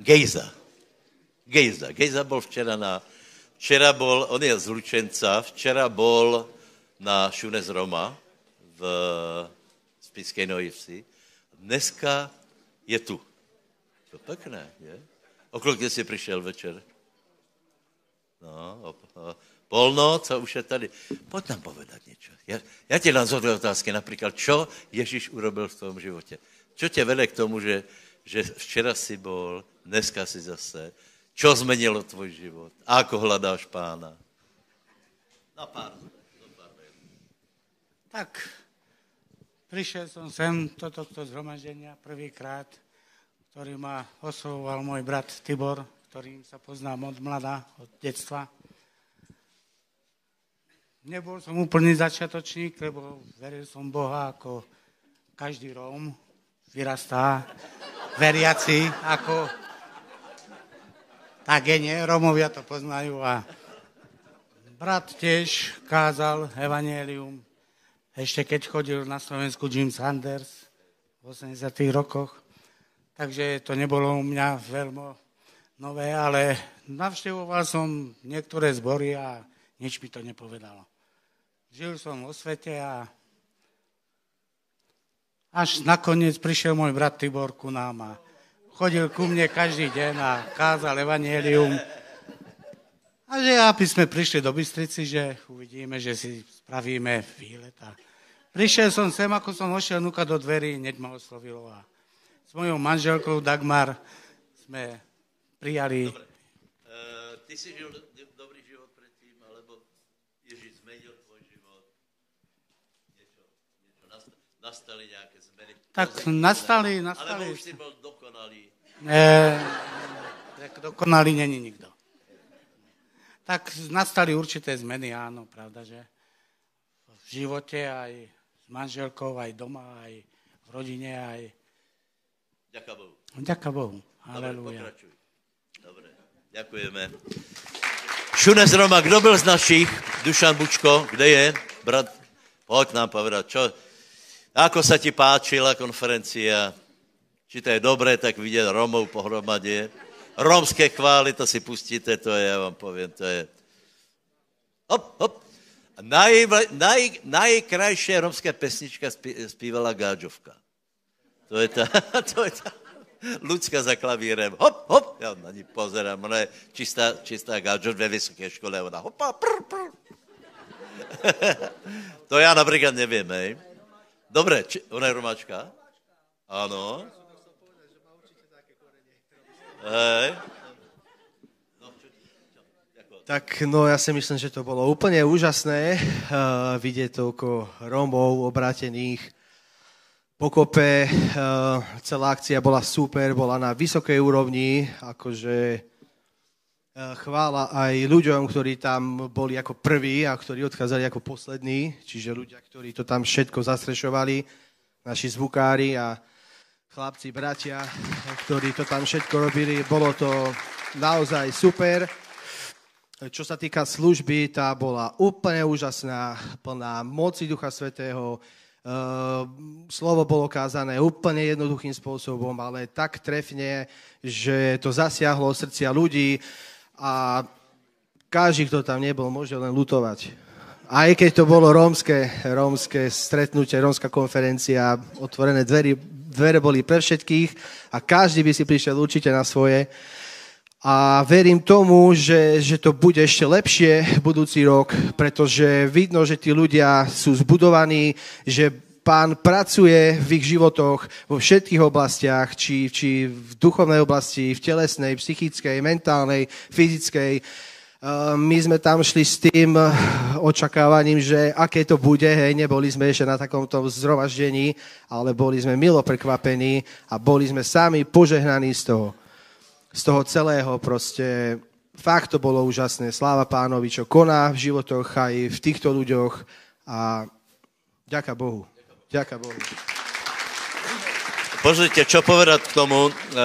Gejza. Gejza. Gejza bol včera na... Včera bol, on je z Lučenca, včera bol na Šunes Roma v Spiskej Nový Dneska je tu. To pekné, je? Okolo jsi přišel večer? No, op, op, polnoc a už je tady. Pojď nám povedať něco. Ja, ja ti dám zhodné otázky, například, čo Ježíš urobil v tom životě? Čo tě vede k tomu, že, že včera si bol, dneska si zase, čo zmenilo tvoj život? Ako hledáš pána? Na pár. Tak, prišiel som sem do tohto zhromaždenia prvýkrát, ktorý ma oslovoval môj brat Tibor, ktorým sa poznám od mlada, od detstva. Nebol som úplný začiatočník, lebo veril som Boha ako každý Róm vyrastá veriaci, ako tak je, nie? Romovia to poznajú a brat tiež kázal evanielium, ešte keď chodil na Slovensku Jim Sanders v 80. rokoch. Takže to nebolo u mňa veľmi nové, ale navštevoval som niektoré zbory a nič mi to nepovedalo. Žil som vo svete a až nakoniec prišiel môj brat Tibor ku nám a chodil ku mne každý deň a kázal evanielium. A že aby sme prišli do Bystrici, že uvidíme, že si spravíme výlet. A prišiel som sem, ako som hošiel núka do dverí, hneď ma oslovilo a s mojou manželkou Dagmar sme prijali... Dobre. Uh, ty si žil dobrý život predtým, alebo Ježiš zmenil tvoj život? Niečo, niečo nastali nejaké? Tak nastali, nastali. Alebo už si bol dokonalý? Nie, tak dokonalý není nikto. Tak nastali určité zmeny, áno, pravda, že v živote aj s manželkou, aj doma, aj v rodine, aj... Ďaká Bohu. Ďaká Bohu. Aleluja. Dobre, pokračuj. Dobre, ďakujeme. Šunes Roma, kdo byl z našich? Dušan Bučko, kde je? Brat, poď nám povedať, čo, ako sa ti páčila konferencia? Či to je dobré, tak vidieť Romov pohromadě. Romské chvály, to si pustíte, to je, ja vám poviem, to je... Hop, hop. Naj, naj, najkrajšie romské pesnička zpívala Gáďovka. To je tá, to je tá ľudská za klavírem. Hop, hop, ja na ní pozerám, ona je čistá, čistá Gáďov ve vysoké škole, ona hopa, prr, prr. to ja napríklad neviem, hej. Dobre, či, ona je romáčka? Áno. Hej. Tak no, ja si myslím, že to bolo úplne úžasné uh, vidieť toľko Rómov obrátených pokope. Uh, celá akcia bola super, bola na vysokej úrovni, akože chvála aj ľuďom, ktorí tam boli ako prví a ktorí odchádzali ako poslední, čiže ľudia, ktorí to tam všetko zastrešovali, naši zvukári a chlapci, bratia, ktorí to tam všetko robili. Bolo to naozaj super. Čo sa týka služby, tá bola úplne úžasná, plná moci Ducha Svetého. Slovo bolo kázané úplne jednoduchým spôsobom, ale tak trefne, že to zasiahlo srdcia ľudí a každý, kto tam nebol, môže len lutovať. Aj keď to bolo rómske, rómske stretnutie, rómska konferencia, otvorené dvery, dvere boli pre všetkých a každý by si prišiel určite na svoje. A verím tomu, že, že to bude ešte lepšie budúci rok, pretože vidno, že tí ľudia sú zbudovaní, že pán pracuje v ich životoch vo všetkých oblastiach, či, či v duchovnej oblasti, v telesnej, psychickej, mentálnej, fyzickej my sme tam šli s tým očakávaním, že aké to bude, hej, neboli sme ešte na takomto zhromaždení, ale boli sme milo prekvapení a boli sme sami požehnaní z toho, z toho celého proste. Fakt to bolo úžasné. Sláva pánovi, čo koná v životoch aj v týchto ľuďoch a ďaká Bohu. Ďaká Bohu. Pozrite, čo povedať k tomu. E, e,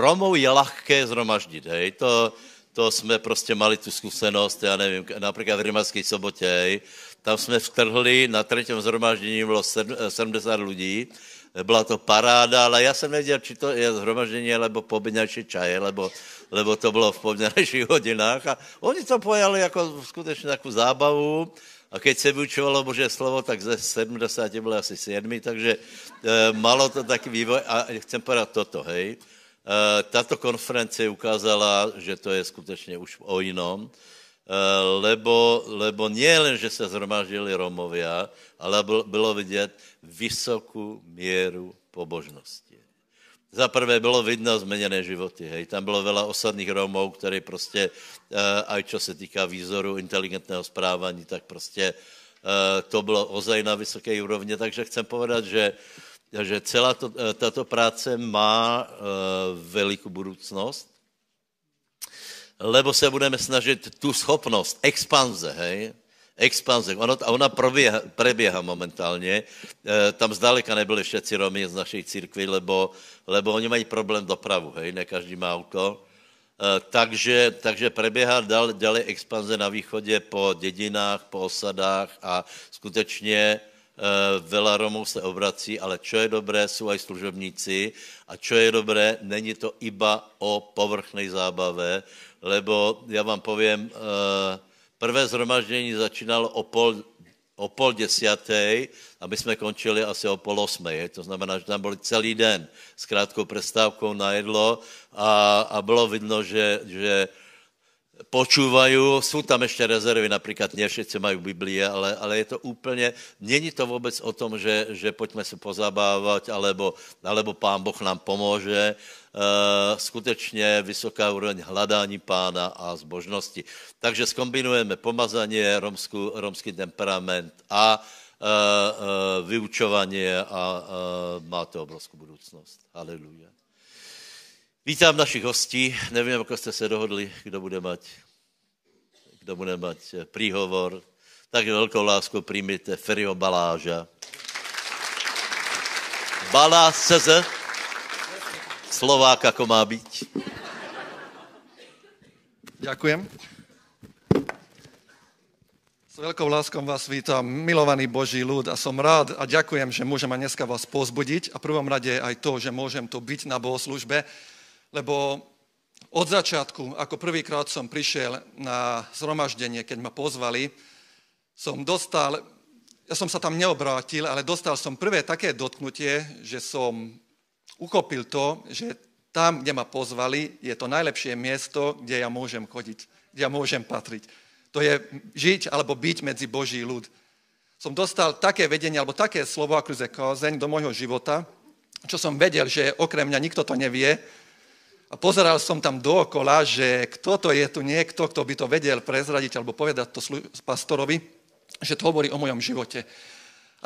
Romov je ľahké zhromaždiť, hej. To, to jsme prostě mali tu zkušenost, já nevím, například v Rimacké sobotě, tam jsme vtrhli, na třetím zhromáždění bylo 70 lidí, byla to paráda, ale já jsem nevěděl, či to je zhromaždění, nebo poobědňajší čaje, lebo, lebo to bylo v poobědňajších hodinách a oni to pojali jako skutečně takovou zábavu a keď se vyučovalo Bože slovo, tak ze 70 bylo asi 7, takže e, malo to taký vývoj a chcem povedať toto, hej. E, tato konference ukázala, že to je skutečně už o jinom, Eh, lebo, lebo nie len, že se zhromaždili Romovia, ale bylo vidět vysokou míru pobožnosti. Za prvé bylo vidno zmeněné životy, hej. Tam bylo veľa osadných Romov, ktorí prostě, uh, aj čo se týká výzoru inteligentného správání, tak prostě uh, to bylo ozaj na vysoké úrovni. Takže chcem povedať, že, že celá to, uh, tato práce má velikou budoucnost lebo se budeme snažit tu schopnost expanze, hej, expanze, ono, ona proběha, preběhá momentálně, e, tam zdaleka nebyli všetci Romy z našej církvy, lebo, lebo oni mají problém dopravu, hej, ne každý má auto, e, takže, takže preběhá dal, ďalej expanze na východě po dědinách, po osadách a skutečně Uh, veľa Romov se obrací, ale čo je dobré, jsou aj služobníci. A čo je dobré, není to iba o povrchnej zábave, lebo já vám povím, eh, prvé zhromaždění začínalo o pol, o pol desiatej a my jsme končili asi o pol osmej. To znamená, že tam byli celý den s krátkou přestávkou na jedlo a, a bylo vidno, že, že počúvajú, sú tam ešte rezervy, napríklad nie všetci majú Biblie, ale, ale je to úplne, není to vôbec o tom, že, že poďme sa pozabávať, alebo, alebo pán Boh nám pomôže, Eh, skutečně vysoká úroveň hledání pána a zbožnosti. Takže skombinujeme pomazanie, romskú, romský temperament a uh, uh, vyučovanie a uh, má to obrovskou budoucnost. Haleluja. Vítám našich hostí. Nevím, jak jste se dohodli, kdo bude mať, kdo bude mať príhovor. Tak velkou láskou přijměte Ferio Baláža. Balá CZ. Slovák, ako má byť. Ďakujem. S veľkou láskou vás vítam, milovaný Boží ľud a som rád a ďakujem, že môžem aj dneska vás pozbudiť a prvom rade aj to, že môžem tu byť na bohoslužbe, lebo od začiatku, ako prvýkrát som prišiel na zhromaždenie, keď ma pozvali, som dostal, ja som sa tam neobrátil, ale dostal som prvé také dotknutie, že som uchopil to, že tam, kde ma pozvali, je to najlepšie miesto, kde ja môžem chodiť, kde ja môžem patriť. To je žiť alebo byť medzi Boží ľud. Som dostal také vedenie alebo také slovo ako kázeň do môjho života, čo som vedel, že okrem mňa nikto to nevie. A pozeral som tam dookola, že kto to je tu niekto, kto by to vedel prezradiť alebo povedať to pastorovi, že to hovorí o mojom živote.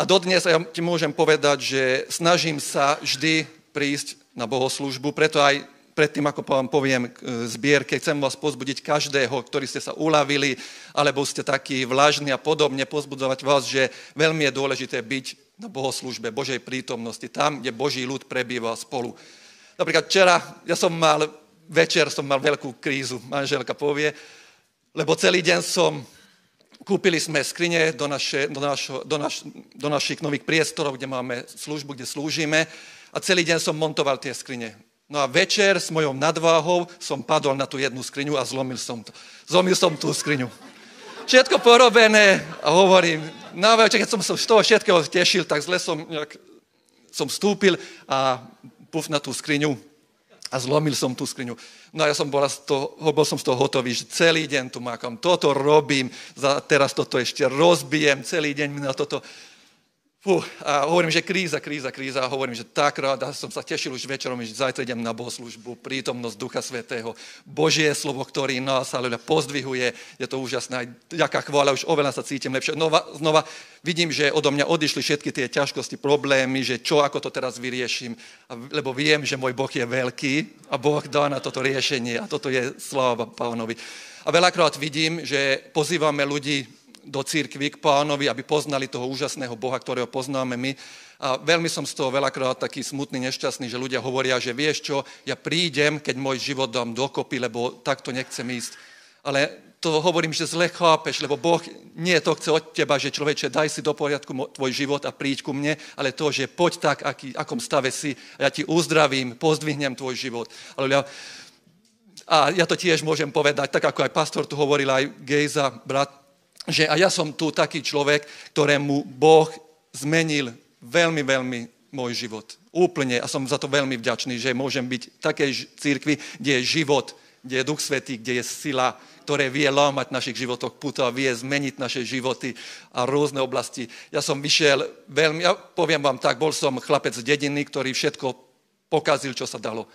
A dodnes ja ti môžem povedať, že snažím sa vždy prísť na bohoslužbu, preto aj predtým, ako vám poviem e, zbierke, chcem vás pozbudiť každého, ktorý ste sa uľavili, alebo ste takí vlažní a podobne, pozbudzovať vás, že veľmi je dôležité byť na bohoslužbe Božej prítomnosti, tam, kde Boží ľud prebýva spolu. Napríklad včera, ja som mal, večer som mal veľkú krízu, manželka povie, lebo celý deň som, kúpili sme skrine do, naše, do, našo, do, naš, do našich nových priestorov, kde máme službu, kde slúžime a celý deň som montoval tie skrine. No a večer s mojou nadváhou som padol na tú jednu skriňu a zlomil som to. Zlomil som tú skriňu. Všetko porobené a hovorím, na večer, keď som sa z toho všetkého tešil, tak zle som, nejak, som vstúpil a puf na tú skriňu a zlomil som tú skriňu. No a ja som bol, z toho, bol som z toho hotový, že celý deň tu mákam, toto robím, za, teraz toto ešte rozbijem, celý deň mi na toto Fú, a hovorím, že kríza, kríza, kríza. A hovorím, že tak rád, a som sa tešil už večerom, že zajtra idem na bohoslužbu, prítomnosť Ducha Svetého, Božie slovo, ktorý nás ale pozdvihuje. Je to úžasné. Ďaká chvála, už oveľa sa cítim lepšie. Znova, znova vidím, že odo mňa odišli všetky tie ťažkosti, problémy, že čo, ako to teraz vyrieším. Lebo viem, že môj Boh je veľký a Boh dá na toto riešenie. A toto je sláva pánovi. A veľakrát vidím, že pozývame ľudí do církvy k pánovi, aby poznali toho úžasného Boha, ktorého poznáme my. A veľmi som z toho veľakrát taký smutný, nešťastný, že ľudia hovoria, že vieš čo, ja prídem, keď môj život dám dokopy, lebo takto nechcem ísť. Ale to hovorím, že zle chápeš, lebo Boh nie to chce od teba, že človeče, daj si do poriadku tvoj život a príď ku mne, ale to, že poď tak, aký, akom stave si a ja ti uzdravím, pozdvihnem tvoj život. Ale a ja to tiež môžem povedať, tak ako aj pastor tu hovoril, aj Gejza, brat, že a ja som tu taký človek, ktorému Boh zmenil veľmi, veľmi môj život. Úplne a som za to veľmi vďačný, že môžem byť v takej církvi, kde je život, kde je Duch Svetý, kde je sila, ktoré vie lámať v našich životoch puto a vie zmeniť naše životy a rôzne oblasti. Ja som vyšiel veľmi, ja poviem vám tak, bol som chlapec z dediny, ktorý všetko pokazil, čo sa dalo.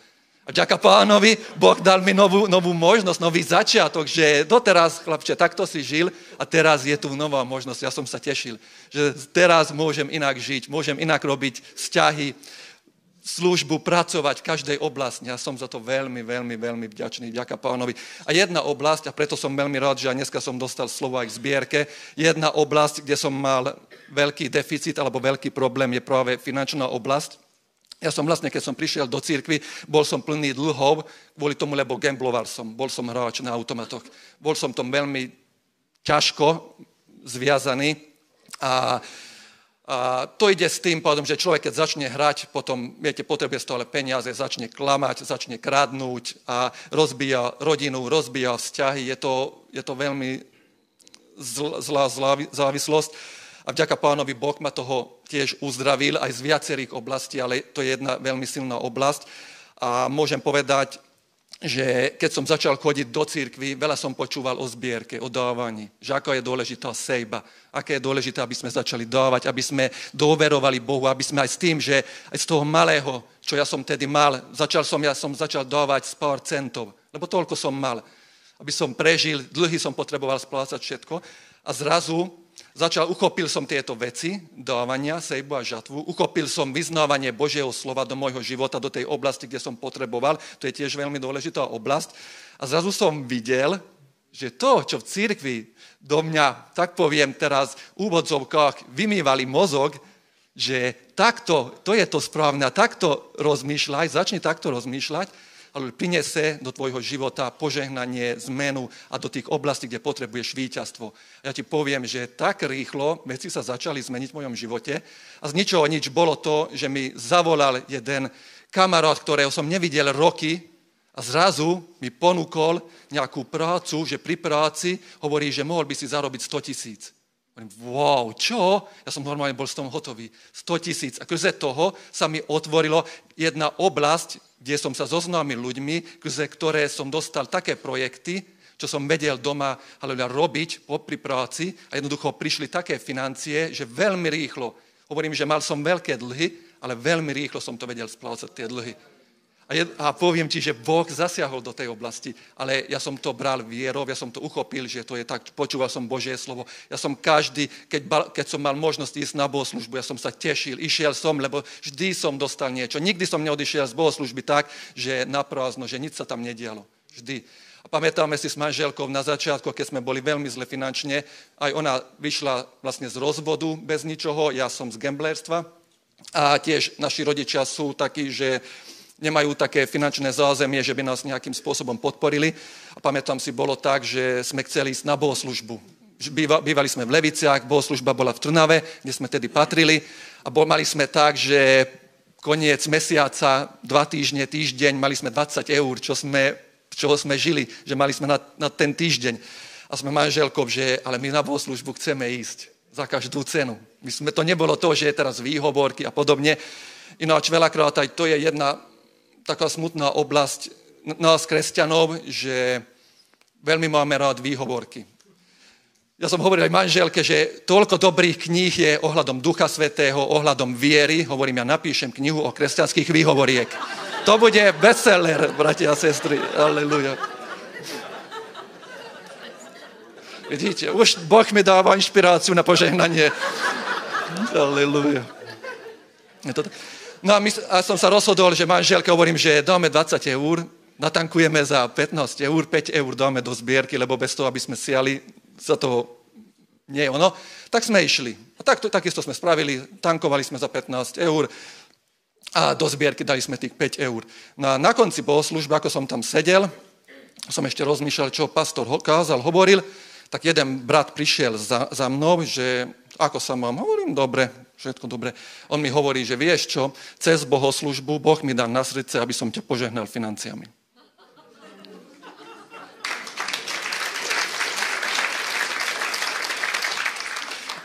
A ďaká pánovi, Boh dal mi novú, novú možnosť, nový začiatok, že doteraz, chlapče, takto si žil a teraz je tu nová možnosť. Ja som sa tešil, že teraz môžem inak žiť, môžem inak robiť vzťahy, službu, pracovať v každej oblasti. Ja som za to veľmi, veľmi, veľmi vďačný. Ďaká pánovi. A jedna oblasť, a preto som veľmi rád, že dneska som dostal slovo aj v zbierke, jedna oblasť, kde som mal veľký deficit alebo veľký problém, je práve finančná oblasť. Ja som vlastne, keď som prišiel do církvy, bol som plný dlhov, kvôli tomu, lebo gambloval som, bol som hráč na automatoch. Bol som tom veľmi ťažko zviazaný a, a to ide s tým pádom, že človek, keď začne hrať, potom, viete, potrebuje stále peniaze, začne klamať, začne kradnúť a rozbíja rodinu, rozbíja vzťahy. Je to, je to veľmi zlá, zlá závislosť. A vďaka pánovi Boh ma toho tiež uzdravil aj z viacerých oblastí, ale to je jedna veľmi silná oblasť. A môžem povedať, že keď som začal chodiť do církvy, veľa som počúval o zbierke, o dávaní. Že ako je dôležitá sejba, aké je dôležité, aby sme začali dávať, aby sme doverovali Bohu, aby sme aj s tým, že aj z toho malého, čo ja som tedy mal, začal som, ja som začal dávať z pár centov, lebo toľko som mal. Aby som prežil, dlhy som potreboval splácať všetko. A zrazu Začal, uchopil som tieto veci, dávania, sejbu a žatvu, uchopil som vyznávanie Božieho slova do môjho života, do tej oblasti, kde som potreboval, to je tiež veľmi dôležitá oblasť. A zrazu som videl, že to, čo v církvi do mňa, tak poviem teraz, v úvodzovkách vymývali mozog, že takto, to je to správne, takto rozmýšľaj, začni takto rozmýšľať, ale prinese do tvojho života požehnanie, zmenu a do tých oblastí, kde potrebuješ víťazstvo. Ja ti poviem, že tak rýchlo veci sa začali zmeniť v mojom živote a z ničoho nič bolo to, že mi zavolal jeden kamarát, ktorého som nevidel roky a zrazu mi ponúkol nejakú prácu, že pri práci hovorí, že mohol by si zarobiť 100 tisíc. Hovorím, wow, čo? Ja som normálne bol s tom hotový. 100 tisíc. A krze toho sa mi otvorilo jedna oblasť, kde som sa zoznámil ľuďmi, krze ktoré som dostal také projekty, čo som vedel doma haleluja, robiť popri práci a jednoducho prišli také financie, že veľmi rýchlo, hovorím, že mal som veľké dlhy, ale veľmi rýchlo som to vedel splácať tie dlhy. A, je, a poviem ti, že Boh zasiahol do tej oblasti, ale ja som to bral vierou, ja som to uchopil, že to je tak, počúval som Božie slovo. Ja som každý, keď, keď som mal možnosť ísť na bohoslužbu, ja som sa tešil, išiel som, lebo vždy som dostal niečo. Nikdy som neodišiel z bohoslužby tak, že na že nič sa tam nedialo. Vždy. A pamätáme si s manželkou na začiatku, keď sme boli veľmi zle finančne, aj ona vyšla vlastne z rozvodu bez ničoho, ja som z gamblerstva. A tiež naši rodičia sú takí, že nemajú také finančné zázemie, že by nás nejakým spôsobom podporili. A pamätám si, bolo tak, že sme chceli ísť na bohoslužbu. Bývali sme v Leviciach, bohoslužba bola v Trnave, kde sme tedy patrili. A bol, mali sme tak, že koniec mesiaca, dva týždne, týždeň, mali sme 20 eur, čo sme, čo sme žili, že mali sme na, na ten týždeň. A sme manželkou, že ale my na bohoslužbu chceme ísť za každú cenu. My sme, to nebolo to, že je teraz výhovorky a podobne. Ináč veľakrát aj to je jedna taká smutná oblasť nás, kresťanov, že veľmi máme rád výhovorky. Ja som hovoril aj manželke, že toľko dobrých kníh je ohľadom Ducha Svetého, ohľadom viery. Hovorím, ja napíšem knihu o kresťanských výhovoriek. To bude bestseller, bratia a sestry. Aleluja. Vidíte, už Boh mi dáva inšpiráciu na požehnanie. Aleluja. Je. No a, my, a som sa rozhodol, že manželke hovorím, že dáme 20 eur, natankujeme za 15 eur, 5 eur dáme do zbierky, lebo bez toho, aby sme siali, za toho nie ono. Tak sme išli. A tak, takisto sme spravili, tankovali sme za 15 eur a do zbierky dali sme tých 5 eur. No a na konci bohoslužby, ako som tam sedel, som ešte rozmýšľal, čo pastor kázal, hovoril, tak jeden brat prišiel za, za mnou, že ako sa mám, hovorím, dobre, všetko dobre. On mi hovorí, že vieš čo, cez bohoslužbu Boh mi dá na srdce, aby som ťa požehnal financiami.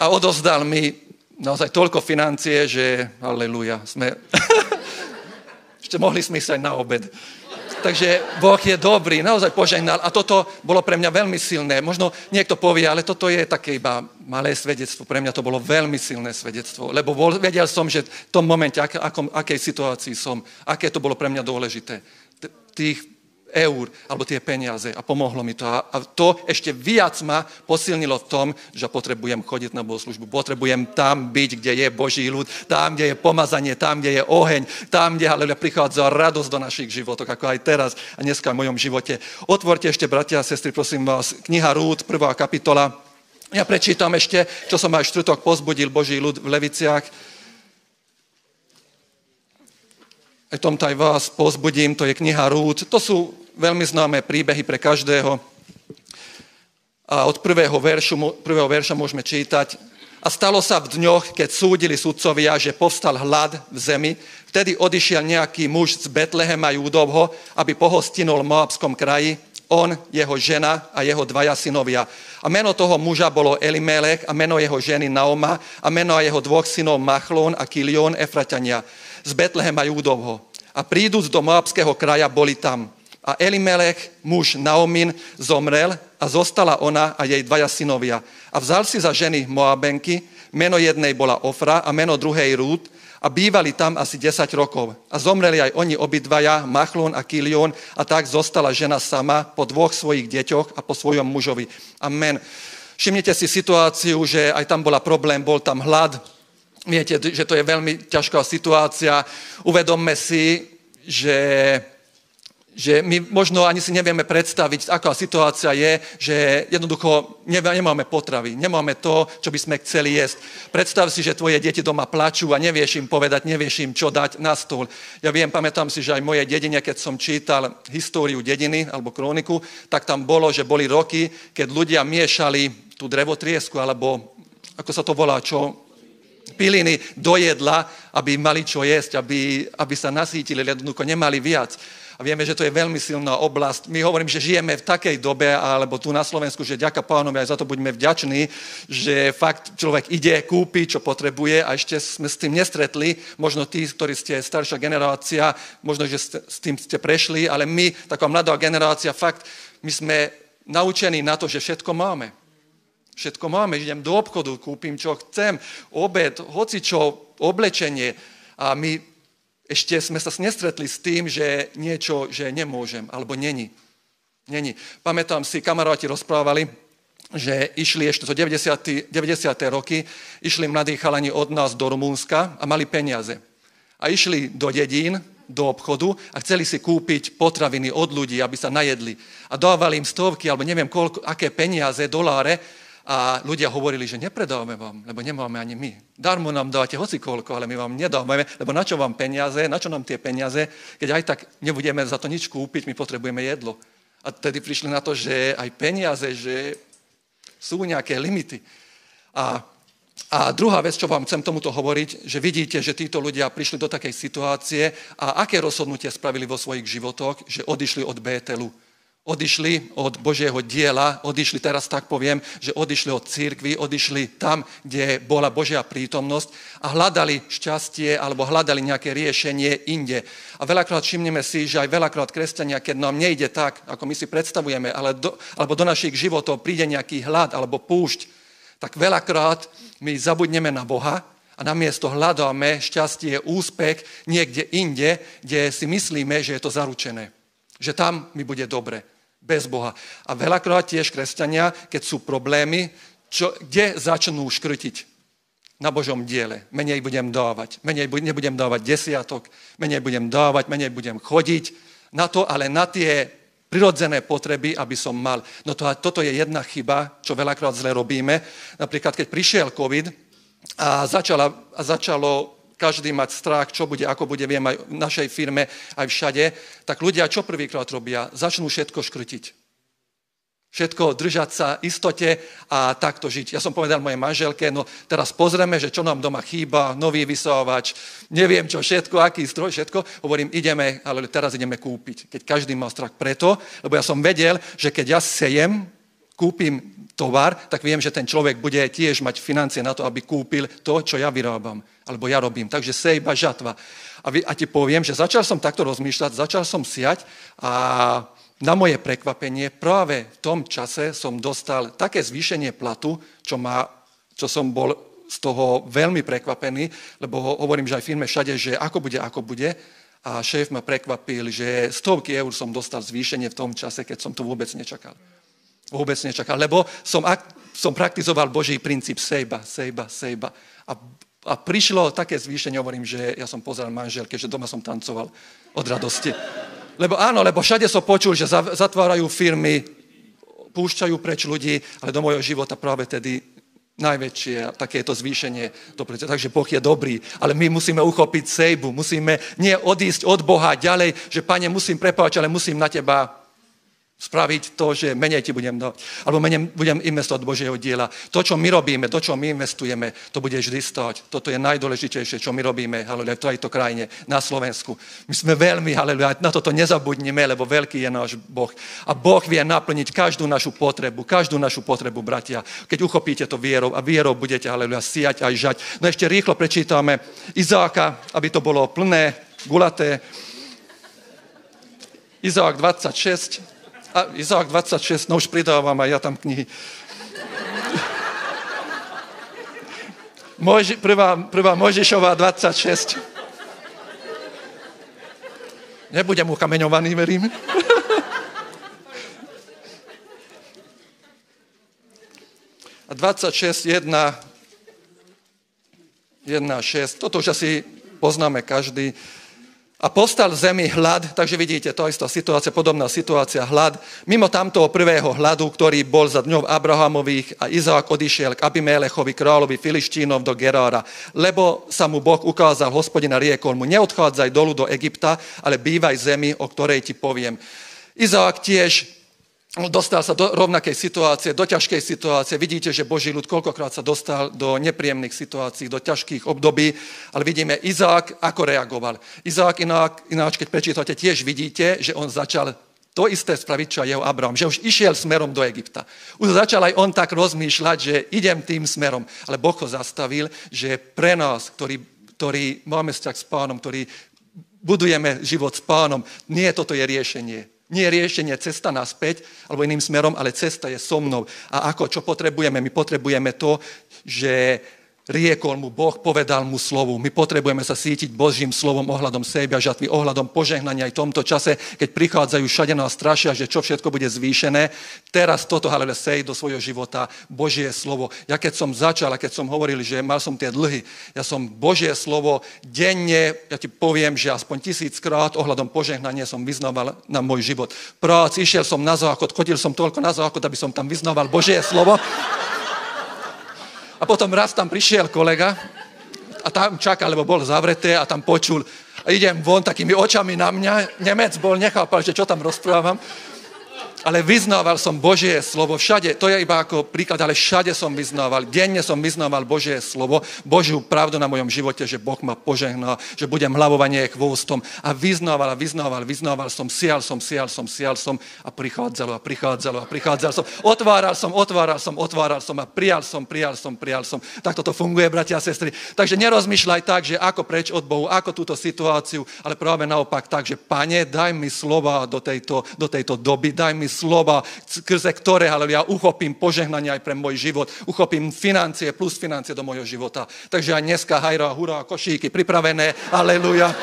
A odozdal mi naozaj toľko financie, že aleluja, sme... Ešte mohli sme ísť aj na obed. Takže Boh je dobrý, naozaj požehnal. A toto bolo pre mňa veľmi silné. Možno niekto povie, ale toto je také iba malé svedectvo. Pre mňa to bolo veľmi silné svedectvo. Lebo vedel som, že v tom momente, ak, akom, akej situácii som, aké to bolo pre mňa dôležité. Tých eur alebo tie peniaze a pomohlo mi to. A, to ešte viac ma posilnilo v tom, že potrebujem chodiť na bohoslužbu, potrebujem tam byť, kde je Boží ľud, tam, kde je pomazanie, tam, kde je oheň, tam, kde ale prichádza radosť do našich životov, ako aj teraz a dneska v mojom živote. Otvorte ešte, bratia a sestry, prosím vás, kniha Rúd, prvá kapitola. Ja prečítam ešte, čo som aj štvrtok pozbudil Boží ľud v Leviciach. Aj tomto aj vás pozbudím, to je kniha Rúd. To sú veľmi známe príbehy pre každého. A od prvého, veršu, prvého verša môžeme čítať. A stalo sa v dňoch, keď súdili sudcovia, že povstal hlad v zemi, vtedy odišiel nejaký muž z Betlehema Júdovho, aby pohostinul v Moabskom kraji, on, jeho žena a jeho dvaja synovia. A meno toho muža bolo Elimelech a meno jeho ženy Naoma a meno jeho dvoch synov Machlón a Kilión Efratania z Betlehema Júdovho. A príduc do Moabského kraja boli tam. A Elimelech, muž Naomin, zomrel a zostala ona a jej dvaja synovia. A vzal si za ženy Moabenky, meno jednej bola Ofra a meno druhej Rút a bývali tam asi 10 rokov. A zomreli aj oni obidvaja, Machlón a Kilión, a tak zostala žena sama po dvoch svojich deťoch a po svojom mužovi. Amen. Všimnite si situáciu, že aj tam bola problém, bol tam hlad. Viete, že to je veľmi ťažká situácia. Uvedomme si, že že my možno ani si nevieme predstaviť, aká situácia je, že jednoducho nemáme potravy, nemáme to, čo by sme chceli jesť. Predstav si, že tvoje deti doma plačú a nevieš im povedať, nevieš im, čo dať na stôl. Ja viem, pamätám si, že aj moje dedine, keď som čítal históriu dediny alebo kroniku, tak tam bolo, že boli roky, keď ľudia miešali tú drevotriesku alebo ako sa to volá, čo piliny do jedla, aby mali čo jesť, aby, aby sa nasítili, jednoducho nemali viac. A vieme, že to je veľmi silná oblasť. My hovorím, že žijeme v takej dobe, alebo tu na Slovensku, že ďaká pánovi, aj za to buďme vďační, že fakt človek ide, kúpi, čo potrebuje a ešte sme s tým nestretli. Možno tí, ktorí ste staršia generácia, možno, že s tým ste prešli, ale my, taká mladá generácia, fakt, my sme naučení na to, že všetko máme. Všetko máme, idem do obchodu, kúpim, čo chcem, obed, hoci čo, oblečenie. A my ešte sme sa nestretli s tým, že niečo, že nemôžem, alebo není. Není. Pamätám si, kamaráti rozprávali, že išli ešte to 90. 90. roky, išli mladí chalani od nás do Rumúnska a mali peniaze. A išli do dedín, do obchodu a chceli si kúpiť potraviny od ľudí, aby sa najedli. A dávali im stovky, alebo neviem koľko, aké peniaze, doláre, a ľudia hovorili, že nepredávame vám, lebo nemáme ani my. Darmo nám dáte hoci koľko, ale my vám nedávame, lebo na čo vám peniaze, na čo nám tie peniaze, keď aj tak nebudeme za to nič kúpiť, my potrebujeme jedlo. A tedy prišli na to, že aj peniaze, že sú nejaké limity. A, a druhá vec, čo vám chcem tomuto hovoriť, že vidíte, že títo ľudia prišli do takej situácie a aké rozhodnutie spravili vo svojich životoch, že odišli od Bételu odišli od Božieho diela, odišli, teraz tak poviem, že odišli od církvy, odišli tam, kde bola Božia prítomnosť a hľadali šťastie alebo hľadali nejaké riešenie inde. A veľakrát všimneme si, že aj veľakrát kresťania, keď nám nejde tak, ako my si predstavujeme, ale do, alebo do našich životov príde nejaký hlad alebo púšť, tak veľakrát my zabudneme na Boha a namiesto hľadáme šťastie, úspech niekde inde, kde si myslíme, že je to zaručené. Že tam mi bude dobre bez Boha. A veľakrát tiež kresťania, keď sú problémy, čo, kde začnú škrtiť? Na Božom diele. Menej budem dávať. Menej nebudem dávať desiatok. Menej budem dávať, menej budem chodiť. Na to, ale na tie prirodzené potreby, aby som mal. No to, toto je jedna chyba, čo veľakrát zle robíme. Napríklad, keď prišiel COVID a, začala, a začalo každý mať strach, čo bude, ako bude, viem aj v našej firme, aj všade, tak ľudia čo prvýkrát robia? Začnú všetko škrtiť. Všetko držať sa istote a takto žiť. Ja som povedal mojej manželke, no teraz pozrieme, že čo nám doma chýba, nový vysávač, neviem čo, všetko, aký stroj, všetko. Hovorím, ideme, ale teraz ideme kúpiť. Keď každý mal strach preto, lebo ja som vedel, že keď ja sejem, kúpim tovar, tak viem, že ten človek bude tiež mať financie na to, aby kúpil to, čo ja vyrábam, alebo ja robím. Takže sejba, žatva. A, vy, a ti poviem, že začal som takto rozmýšľať, začal som siať a na moje prekvapenie práve v tom čase som dostal také zvýšenie platu, čo, ma, čo som bol z toho veľmi prekvapený, lebo hovorím, že aj firme všade, že ako bude, ako bude. A šéf ma prekvapil, že stovky eur som dostal zvýšenie v tom čase, keď som to vôbec nečakal. Vôbec nečakal, lebo som, som praktizoval Boží princíp sejba, sejba, sejba. A, a prišlo také zvýšenie, hovorím, že ja som pozeral manželke, že doma som tancoval od radosti. Lebo áno, lebo všade som počul, že zatvárajú firmy, púšťajú preč ľudí, ale do mojho života práve tedy najväčšie takéto zvýšenie. Takže Boh je dobrý, ale my musíme uchopiť sejbu, musíme nie odísť od Boha ďalej, že Pane, musím prepáčať, ale musím na Teba spraviť to, že menej ti budem dať, alebo menej budem investovať do Božieho diela. To, čo my robíme, to, čo my investujeme, to bude vždy stať. Toto je najdôležitejšie, čo my robíme, haleluja, v tejto krajine, na Slovensku. My sme veľmi, haleluja, na toto nezabudnime, lebo veľký je náš Boh. A Boh vie naplniť každú našu potrebu, každú našu potrebu, bratia. Keď uchopíte to vierou a vierou budete, haleluja, siať aj žať. No ešte rýchlo prečítame Izáka, aby to bolo plné, gulaté. Izák 26, a Izák 26, no už pridávam aj ja tam knihy. Mojži, prvá, prvá Mojžišová 26. Nebudem ukameňovaný, verím. A 26, 1, 1, 6. Toto už asi poznáme každý a postal zemi hlad, takže vidíte, to istá situácia, podobná situácia, hlad. Mimo tamtoho prvého hladu, ktorý bol za dňov Abrahamových a Izák odišiel k Abimelechovi, kráľovi Filištínov do Gerára, lebo sa mu Boh ukázal, hospodina riekol mu, neodchádzaj dolu do Egypta, ale bývaj zemi, o ktorej ti poviem. Izák tiež dostal sa do rovnakej situácie, do ťažkej situácie. Vidíte, že Boží ľud koľkokrát sa dostal do nepríjemných situácií, do ťažkých období, ale vidíme Izák, ako reagoval. Izák inak, ináč, keď prečítate, tiež vidíte, že on začal to isté spraviť, čo jeho Abraham, že už išiel smerom do Egypta. Už začal aj on tak rozmýšľať, že idem tým smerom, ale Boh ho zastavil, že pre nás, ktorí, ktorí máme vzťah s pánom, ktorí budujeme život s pánom, nie toto je riešenie. Nie riešenie cesta naspäť, alebo iným smerom, ale cesta je so mnou. A ako, čo potrebujeme? My potrebujeme to, že riekol mu Boh, povedal mu slovu. My potrebujeme sa sítiť Božím slovom ohľadom sebe a žatvy, ohľadom požehnania aj v tomto čase, keď prichádzajú všade nás strašia, že čo všetko bude zvýšené. Teraz toto, halele, sej do svojho života Božie slovo. Ja keď som začal a keď som hovoril, že mal som tie dlhy, ja som Božie slovo denne, ja ti poviem, že aspoň tisíckrát ohľadom požehnania som vyznával na môj život. Prác, išiel som na záchod, chodil som toľko na záchod, aby som tam vyznával Božie slovo. A potom raz tam prišiel kolega a tam čakal, lebo bol zavreté a tam počul. A idem von takými očami na mňa. Nemec bol, nechápal, že čo tam rozprávam ale vyznával som Božie slovo všade. To je iba ako príklad, ale všade som vyznával. Denne som vyznával Božie slovo, Božiu pravdu na mojom živote, že Boh ma požehnal, že budem hlavovanie chvostom. A vyznával a vyznával, vyznával som, sial som, sial som, sial som a prichádzalo a prichádzalo a prichádzal som. Otváral som, otváral som, otváral som a prijal som, prijal som, prijal som. Tak toto funguje, bratia a sestry. Takže nerozmýšľaj tak, že ako preč od Bohu, ako túto situáciu, ale práve naopak tak, že Pane, daj mi slova do tejto, do tejto doby, daj mi slova, skrze ktoré, ja uchopím požehnanie aj pre môj život, uchopím financie plus financie do môjho života. Takže aj dneska hajra, hurá, košíky pripravené, aleluja.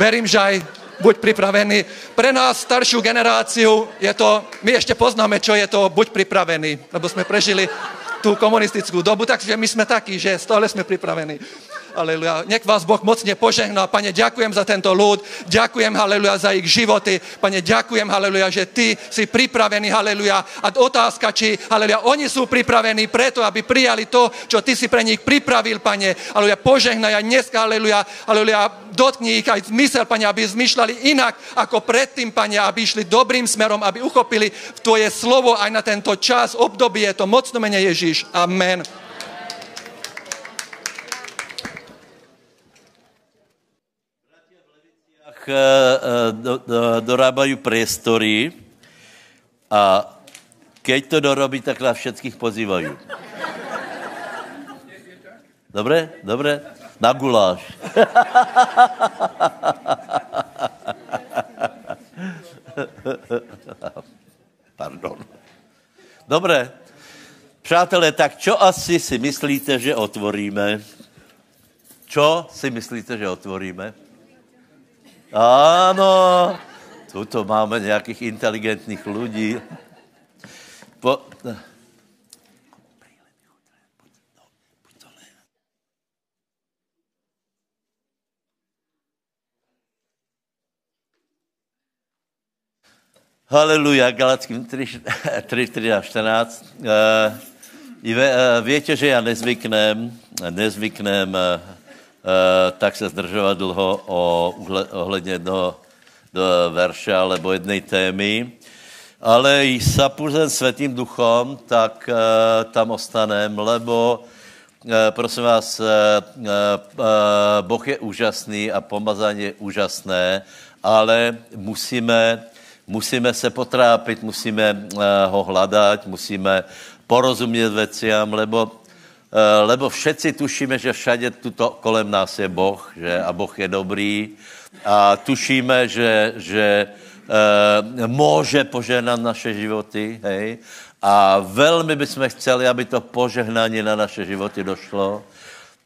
Verím, že aj buď pripravený. Pre nás, staršiu generáciu, je to, my ešte poznáme, čo je to buď pripravený, lebo sme prežili tú komunistickú dobu, takže my sme takí, že stále sme pripravení. Aleluja. Nech vás Boh mocne požehná. Pane, ďakujem za tento ľud. Ďakujem, haleluja, za ich životy. Pane, ďakujem, haleluja, že ty si pripravený, haleluja. A otázka, či, haleluja, oni sú pripravení preto, aby prijali to, čo ty si pre nich pripravil, pane. Haleluja, požehnaj aj dneska, haleluja, haleluja, dotkni ich aj zmysel, pane, aby zmyšľali inak ako predtým, pane, aby išli dobrým smerom, aby uchopili tvoje slovo aj na tento čas, obdobie, to mocno mene Ježíš. Amen. Eh, eh, do, do, dorábajú priestory a keď to dorobí, tak nás všetkých pozývajú. Dobre? Dobre? Na guláš. Pardon. Dobre. Přátelé, tak čo asi si myslíte, že otvoríme? Čo si myslíte, že otvoríme? Áno, tuto máme nějakých inteligentných ľudí. Po... Haleluja, Galackým 3, 3, 3 a 14. Uh, viete, že ja nezvyknem, nezvyknem Eh, tak se zdržovat dlho o, ohledně do verše alebo jednej témy. Ale i sapuzen světým duchom, tak uh, tam ostanem, lebo uh, prosím vás, Boh je úžasný a pomazání je úžasné, ale musíme, musíme se potrápit, musíme ho hledat, musíme porozumět věciam, lebo Eh, lebo všetci tušíme, že všade tuto kolem nás je Boh, že? A Boh je dobrý. A tušíme, že, že e, môže požehnat naše životy, hej, a velmi bychom chceli, aby to požehnání na naše životy došlo.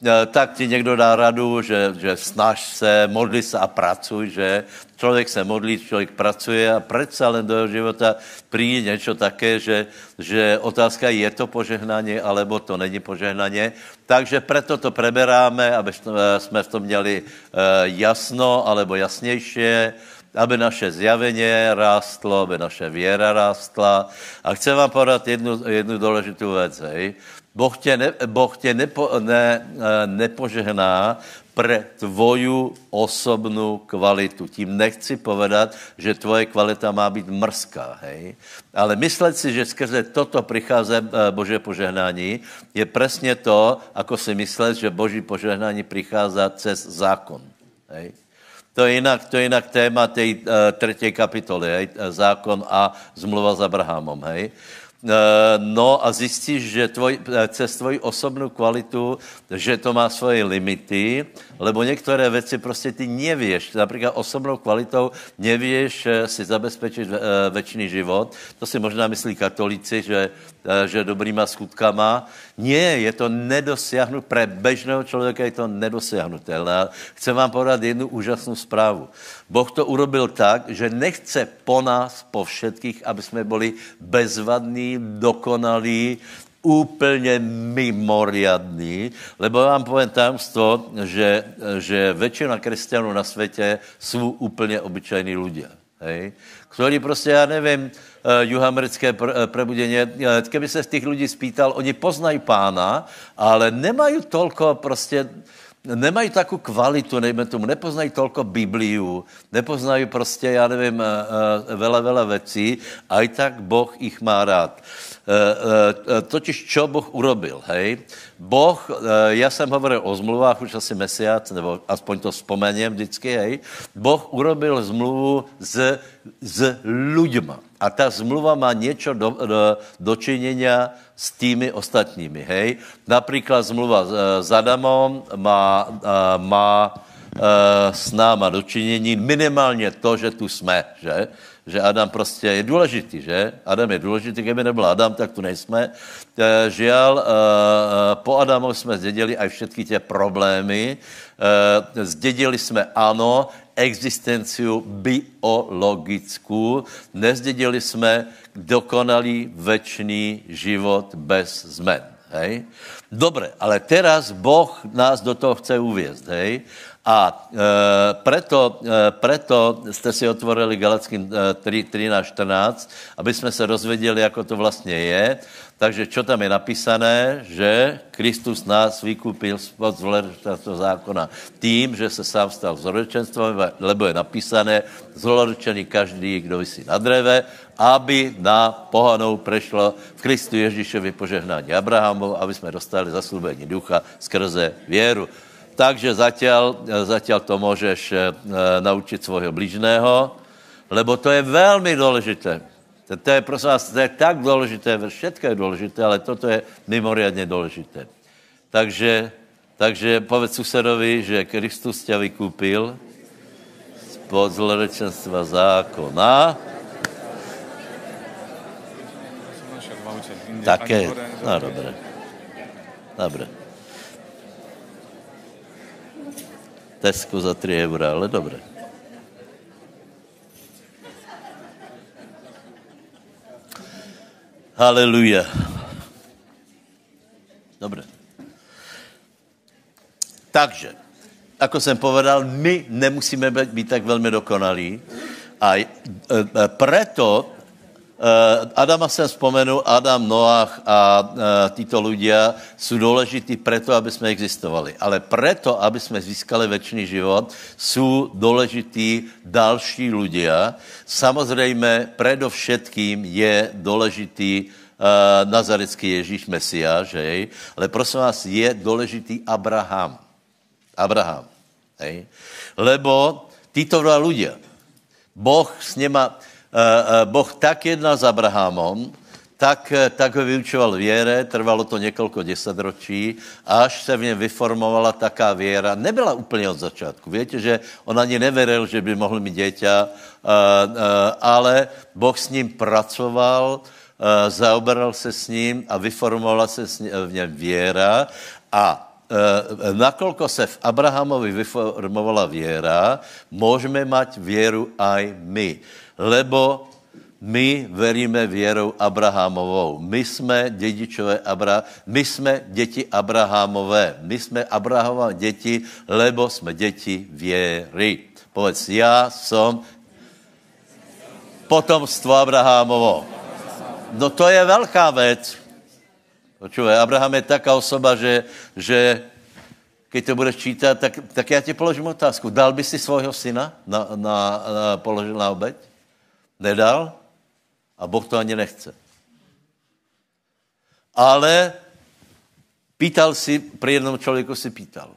Eh, tak ti někdo dá radu, že, že snaž se, modli se a pracuj, že člověk se modlí, člověk pracuje a predsa len do jeho života přijde něco také, že, že otázka je to požehnání, alebo to není požehnání. Takže preto to preberáme, aby jsme v tom měli eh, jasno, alebo jasnější, aby naše zjavenie rástlo, aby naše věra rástla. A chcem vám podat jednu, jednu důležitou věc. Hej. Boh tě, ne, boh tě nepo, ne, eh, nepožehná pre tvoju osobnou kvalitu. Tím nechci povedat, že tvoje kvalita má být mrzká, hej? Ale myslet si, že skrze toto přichází eh, Bože požehnání, je přesně to, ako si myslet, že Boží požehnání přichází cez zákon, hej? To je jinak, to je jinak téma té uh, třetí kapitoly, hej? zákon a zmluva s Abrahamom. Hej? Eh, no a zjistíš, že tvoj, eh, cez tvoji osobnou kvalitu, že to má svoje limity, lebo některé věci prostě ty nevíš. Například osobnou kvalitou nevíš eh, si zabezpečit večný život. To si možná myslí katolíci, že, že dobrýma skutkama. Nie, je to nedosiahnuté, pre bežného člověka je to nedosiahnutelné. Chcem vám podat jednu úžasnou zprávu. Boh to urobil tak, že nechce po nás, po všetkých, aby jsme byli bezvadní, dokonalí, úplně mimoriadní, lebo vám povím tajemstvo, že, že většina křesťanů na světě jsou úplně obyčajní lidé. Hej? Ktorí prostě, já nevím, uh, juhoamerické pr- uh, prebudeně, uh, keby se z těch lidí spýtal, oni poznají pána, ale nemají tolko prostě, nemají takovou kvalitu, nejme tomu, nepoznají tolko Bibliu, nepoznají prostě, já nevím, vele, vele věcí, a i tak Boh ich má rád. Totiž, čo Boh urobil, hej? Boh, já jsem hovoril o zmluvách už asi mesiac, nebo aspoň to vzpomeniem vždycky, hej? Boh urobil zmluvu s, s ľuďma. A ta zmluva má něco do, do, dočinění s tými ostatními, hej? Například zmluva s Adamom má, má s náma dočinění minimálně to, že tu jsme, že? že Adam prostě je důležitý, že? Adam je důležitý, kdyby nebyl Adam, tak tu nejsme. Eh, eh, eh, po Adamu jsme zdědili aj všetky tě problémy. Zdědili jsme, ano, existenciu biologickou, nezdědili jsme dokonalý večný život bez zmen. Hej? Dobre, ale teraz Boh nás do toho chce uviezť. Hej? A e, preto, e, preto ste si otvorili Galackým e, 3, 13, 14, aby sme se rozvedeli, ako to vlastne je. Takže čo tam je napísané? Že Kristus nás vykúpil spod zlorečenstva zákona tým, že se sám stal zlorečenstvom, lebo je napísané, zlorečený každý, kdo vysí na dreve, aby na pohanou prešlo v Kristu Ježíšovi požehnání Abrahamov, aby jsme dostali zaslúbení ducha skrze věru. Takže zatiaľ, zatiaľ to môžeš e, naučiť svojho bližného, lebo to je veľmi dôležité. To, to je, prosím vás, to je tak dôležité, všetko je dôležité, ale toto je mimoriadne dôležité. Takže, takže povedz susedovi, že Kristus ťa vykúpil spod zlorečenstva zákona. Také, no dobre. Dobre. Tesco za 3 eurá, ale dobre. Haleluja. Dobre. Takže, ako jsem povedal, my nemusíme být, tak velmi dokonalí a e, e, preto Adama jsem vzpomenul, Adam, Noach a uh, títo ľudia jsou důležití preto, aby jsme existovali. Ale preto, aby jsme získali večný život, jsou důležití další ľudia. Samozřejmě predovšetkým je důležitý uh, nazarecký Ježíš Mesiáš, hej? ale prosím vás, je důležitý Abraham. Abraham. Hej? Lebo títo dva ľudia, Boh s něma, Eh, eh, boh tak jednal s Abrahamom, tak, eh, tak ho vyučoval věre, trvalo to několik desatročí, až se v něm vyformovala taká věra. Nebyla úplně od začátku. Víte, že on ani neveril, že by mohl mít děťa, ale Boh s ním pracoval, zaoberal se s ním a vyformovala se v něm věra a nakolko se v Abrahamovi vyformovala věra, můžeme mať věru aj my lebo my veríme věrou Abrahamovou. My jsme dědičové Abra, my jsme děti Abrahamové. My jsme Abrahamové děti, lebo jsme děti věry. Povedz, já jsem potomstvo Abrahamovo. No to je velká věc. Počúvaj, Abraham je taká osoba, že, že keď to budeš čítat, tak, tak já ti položím otázku. Dal by si svojho syna na, na, na, položil na obeď? Nedal a Boh to ani nechce. Ale pýtal si, pri jednom člověku si pýtal.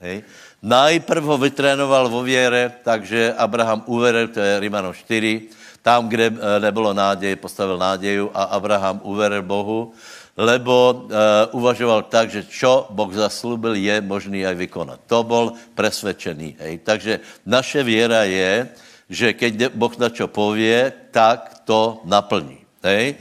Hej. Najprv ho vytrénoval vo věre, takže Abraham uveril, to je Rimano 4, tam, kde eh, nebylo náděje, postavil náděju a Abraham uveril Bohu, lebo uh, uvažoval tak, že čo Boh zaslúbil, je možný aj vykonat. To bol presvedčený. Hej. Takže naše věra je, že keď Boh na čo povie, tak to naplní. Hej?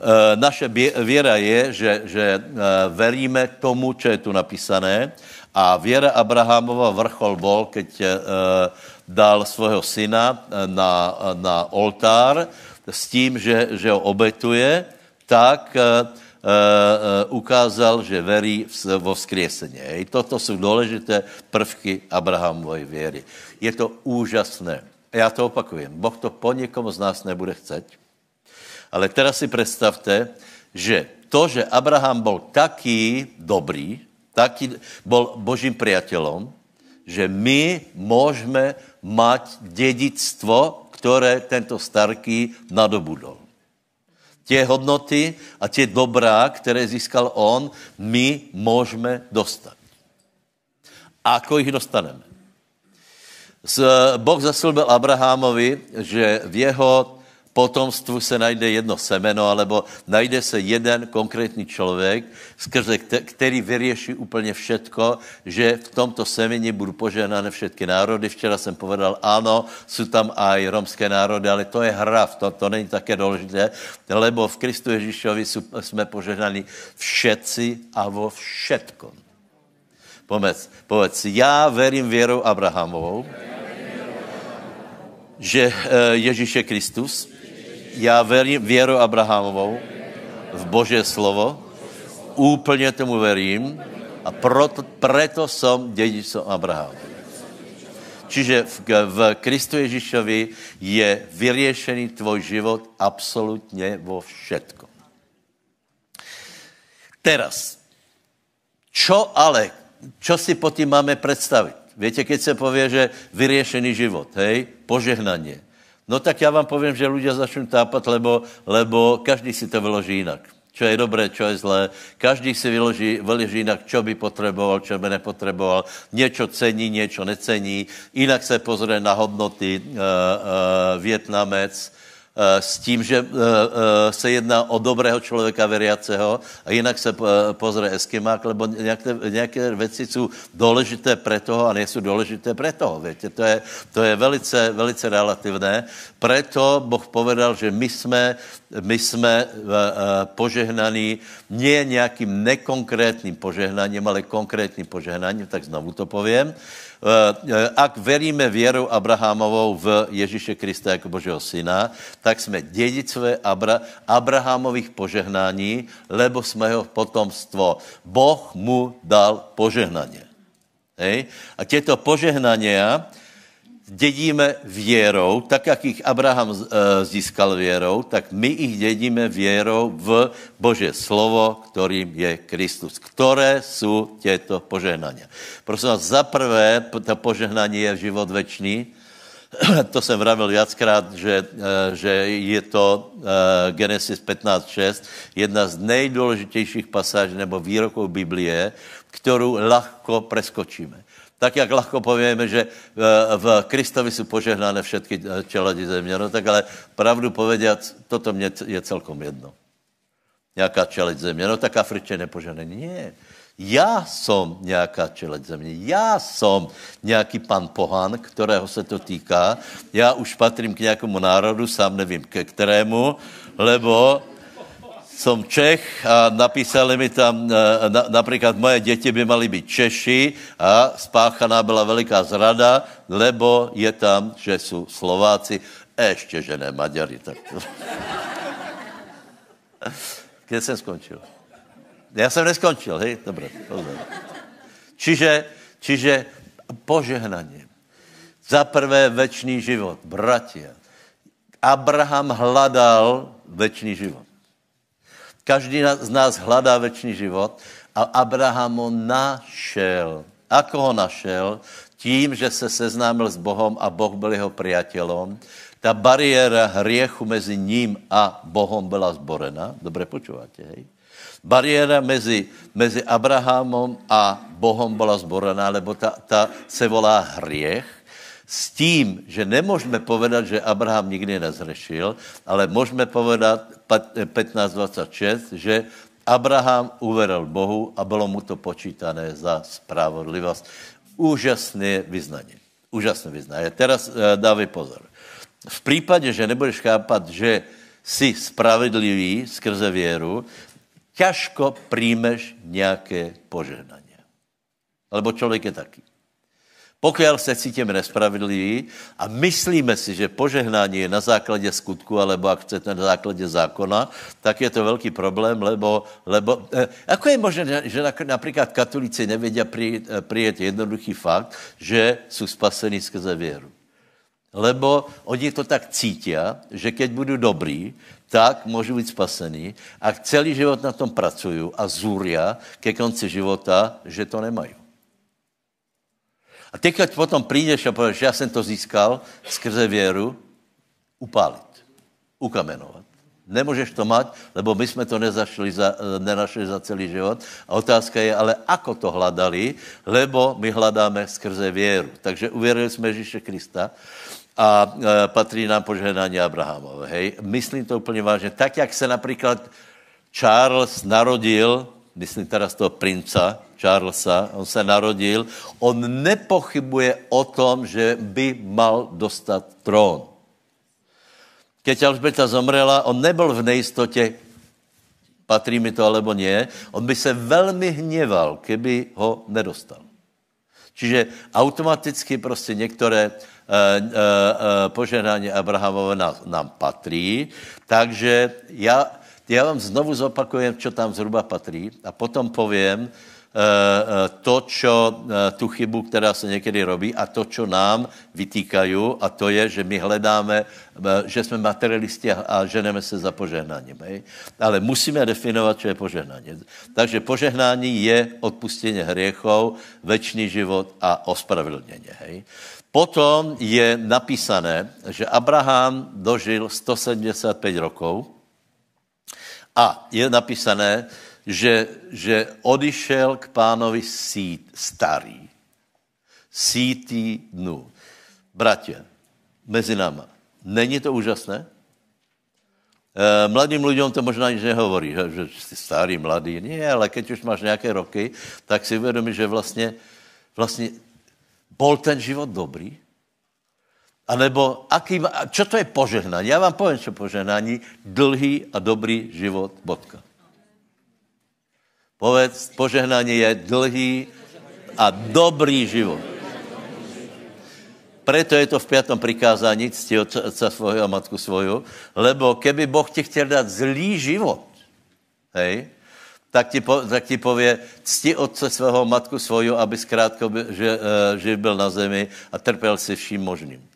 E, naše věra je, že, že e, veríme tomu, čo je tu napísané a věra Abrahamova vrchol bol, keď e, dal svého syna na, na oltár s tím, že, že ho obetuje, tak ukázal, že verí vo vzkriesenie. Toto jsou důležité prvky Abrahamovej věry. Je to úžasné já to opakujem, Boh to po někom z nás nebude chceť, ale teraz si představte, že to, že Abraham byl taký dobrý, taký, byl božím priateľom, že my můžeme mať dědictvo, které tento starký nadobudol. Tie hodnoty a tie dobrá, které získal on, my můžeme dostat. A ako ich dostaneme? Boh zaslúbil Abrahamovi, že v jeho potomstvu se najde jedno semeno, alebo najde se jeden konkrétní člověk, skrze který vyrieší úplně všetko, že v tomto semeni budou požehnané všetky národy. Včera jsem povedal, ano, jsou tam aj romské národy, ale to je hra, to, to není také důležité, lebo v Kristu Ježíšovi jsme požehnaní všetci a vo všetkom. Povedz, povedz, já verím věrou Abrahamovou, že eh, Ježíš je Kristus. Já verím věru Abrahamovou v Boží slovo. Úplně tomu verím a proto, preto som dedičom Abraham. Čiže v, v Kristu Ježišovi je vyriešený tvoj život absolutně vo všetko. Teraz, čo ale, čo si po tým máme predstavit? Viete, keď se povie, že vyriešený život, hej, požehnanie. No tak já vám povím, že ľudia začnú tápat, lebo, lebo každý si to vyloží jinak čo je dobré, čo je zlé. Každý si vyloží, vyloží jinak, čo by potřeboval, čo by nepotřeboval. Něco cení, něco necení. Jinak se pozrie na hodnoty uh, Větnamec, Eh, s tím, že eh, eh, se jedná o dobrého člověka veriaceho a jinak se pozře Eskimák, lebo nějaké, nějaké věci jsou důležité pre toho a nejsou důležité pre toho. Víte, to je, to je velice, velice relativné. Preto Boh povedal, že my jsme, my jsme požehnaní nie nějakým nekonkrétním požehnaním, ale konkrétním požehnaním, tak znovu to povím. Eh, eh, ak veríme věrou Abrahamovou v Ježíše Krista jako Božího syna, tak jsme dědicové Abra- Abrahamových požehnání, lebo jsme jeho potomstvo. Boh mu dal požehnanie. Hej? A těto požehnania dědíme věrou, tak jak jich Abraham eh, získal věrou, tak my jich dědíme věrou v Bože slovo, kterým je Kristus. Které jsou těto požehnania? Prosím vás, za prvé, to požehnání je život večný, to jsem vravil viackrát, že, eh, že je to eh, Genesis 15.6, jedna z nejdůležitějších pasáží nebo výroků Biblie, kterou lahko preskočíme. Tak, jak lahko povíme, že eh, v Kristovi jsou požehnané všetky eh, čeladi země, no tak ale pravdu povediac, toto mě je celkom jedno. Nějaká čeleď země, no tak Afriče nepožehnaný. Nie. Já jsem nějaká čeleď země, já jsem nějaký pan pohan, kterého se to týká. Já už patrím k nějakému národu, sám nevím ke kterému, lebo som Čech a napísali mi tam, e, na, například moje děti by mali být Češi a spáchaná byla veliká zrada, lebo je tam, že jsou Slováci, ještě, že ne Maďari. Tak. Kde jsem skončil? Já jsem neskončil, hej? Dobře, pozor. Čiže, čiže požehnaně. Za prvé večný život, bratia. Abraham hledal večný život. Každý z nás hledá večný život a Abraham ho našel. Ako ho našel? Tím, že se seznámil s Bohem a Boh byl jeho priateľom. Ta bariéra hriechu mezi ním a Bohem byla zborena. Dobře počúvate, hej? Bariéra mezi, mezi Abrahamom a Bohem byla zborená, lebo ta, ta se volá hriech s tím, že nemůžeme povedat, že Abraham nikdy nezřešil, ale můžeme povedat 15.26, že Abraham uveril Bohu a bylo mu to počítané za spravodlivost. Úžasné vyznání. Úžasné vyznání. Teraz eh, dávej pozor. V případě, že nebudeš chápat, že jsi spravedlivý skrze věru, ťažko príjmeš nějaké požehnání. Lebo člověk je taký. Pokud se cítíme nespravedliví a myslíme si, že požehnání je na základě skutku, alebo ak chcete na základě zákona, tak je to velký problém, lebo, lebo eh, ako je možné, že například katolíci přijet, eh, přijet jednoduchý fakt, že jsou spasení skrze věru. Lebo oni to tak cítí, že keď budu dobrý, tak můžu být spasený a celý život na tom pracují a zúria ke konci života, že to nemají. A ty, keď potom přijdeš a pověš, já jsem to získal skrze věru, upálit, ukamenovat. Nemůžeš to mať, lebo my jsme to nezašli za, nenašli za celý život. A otázka je, ale ako to hledali, lebo my hledáme skrze věru. Takže uvěřili jsme Ježíše Krista a e, patří nám požehnání Abrahamové. Hej? Myslím to úplně vážně. Tak, jak se například Charles narodil, myslím teraz toho princa, Charlesa, on se narodil, on nepochybuje o tom, že by mal dostat trón. Keď Alžbeta zomrela, on nebyl v nejistotě, patří mi to alebo nie, on by se velmi hněval, keby ho nedostal. Čiže automaticky prostě některé uh, uh, uh, požehnání Abrahamové nám, nám patří, takže já, Já vám znovu zopakujem, čo tam zhruba patří a potom povím, Eh, eh, to, čo, eh, tu chybu, která se někdy robí a to, čo nám vytýkají a to je, že my hledáme, že jsme materialisti a ženeme se za požehnáním. Hej? Ale musíme definovat, čo je požehnání. Takže požehnání je odpustění hriechov, večný život a ospravedlnění. Hej? Potom je napísané, že Abraham dožil 175 rokov a je napísané, že, že odišel k pánovi sít, starý. Sítý dnu. Bratě, mezi náma, není to úžasné? E, mladým lidem to možná nic nehovorí, že, jsi starý, mladý. Nie, ale keď už máš nějaké roky, tak si uvědomíš, že vlastně, vlastně bol ten život dobrý? A nebo aký, čo to je požehnání? Já vám povím, čo požehnání. Dlhý a dobrý život, bodka. Povedz, požehnání je dlhý a dobrý život. Preto je to v pětom prikázání, cti otca svojho a matku svoju, lebo keby Boh ti chtěl dát zlý život, hej, tak ti, po, tak ti pově, cti otce svého matku svoju, aby zkrátka že, uh, živ byl na zemi a trpěl si vším možným.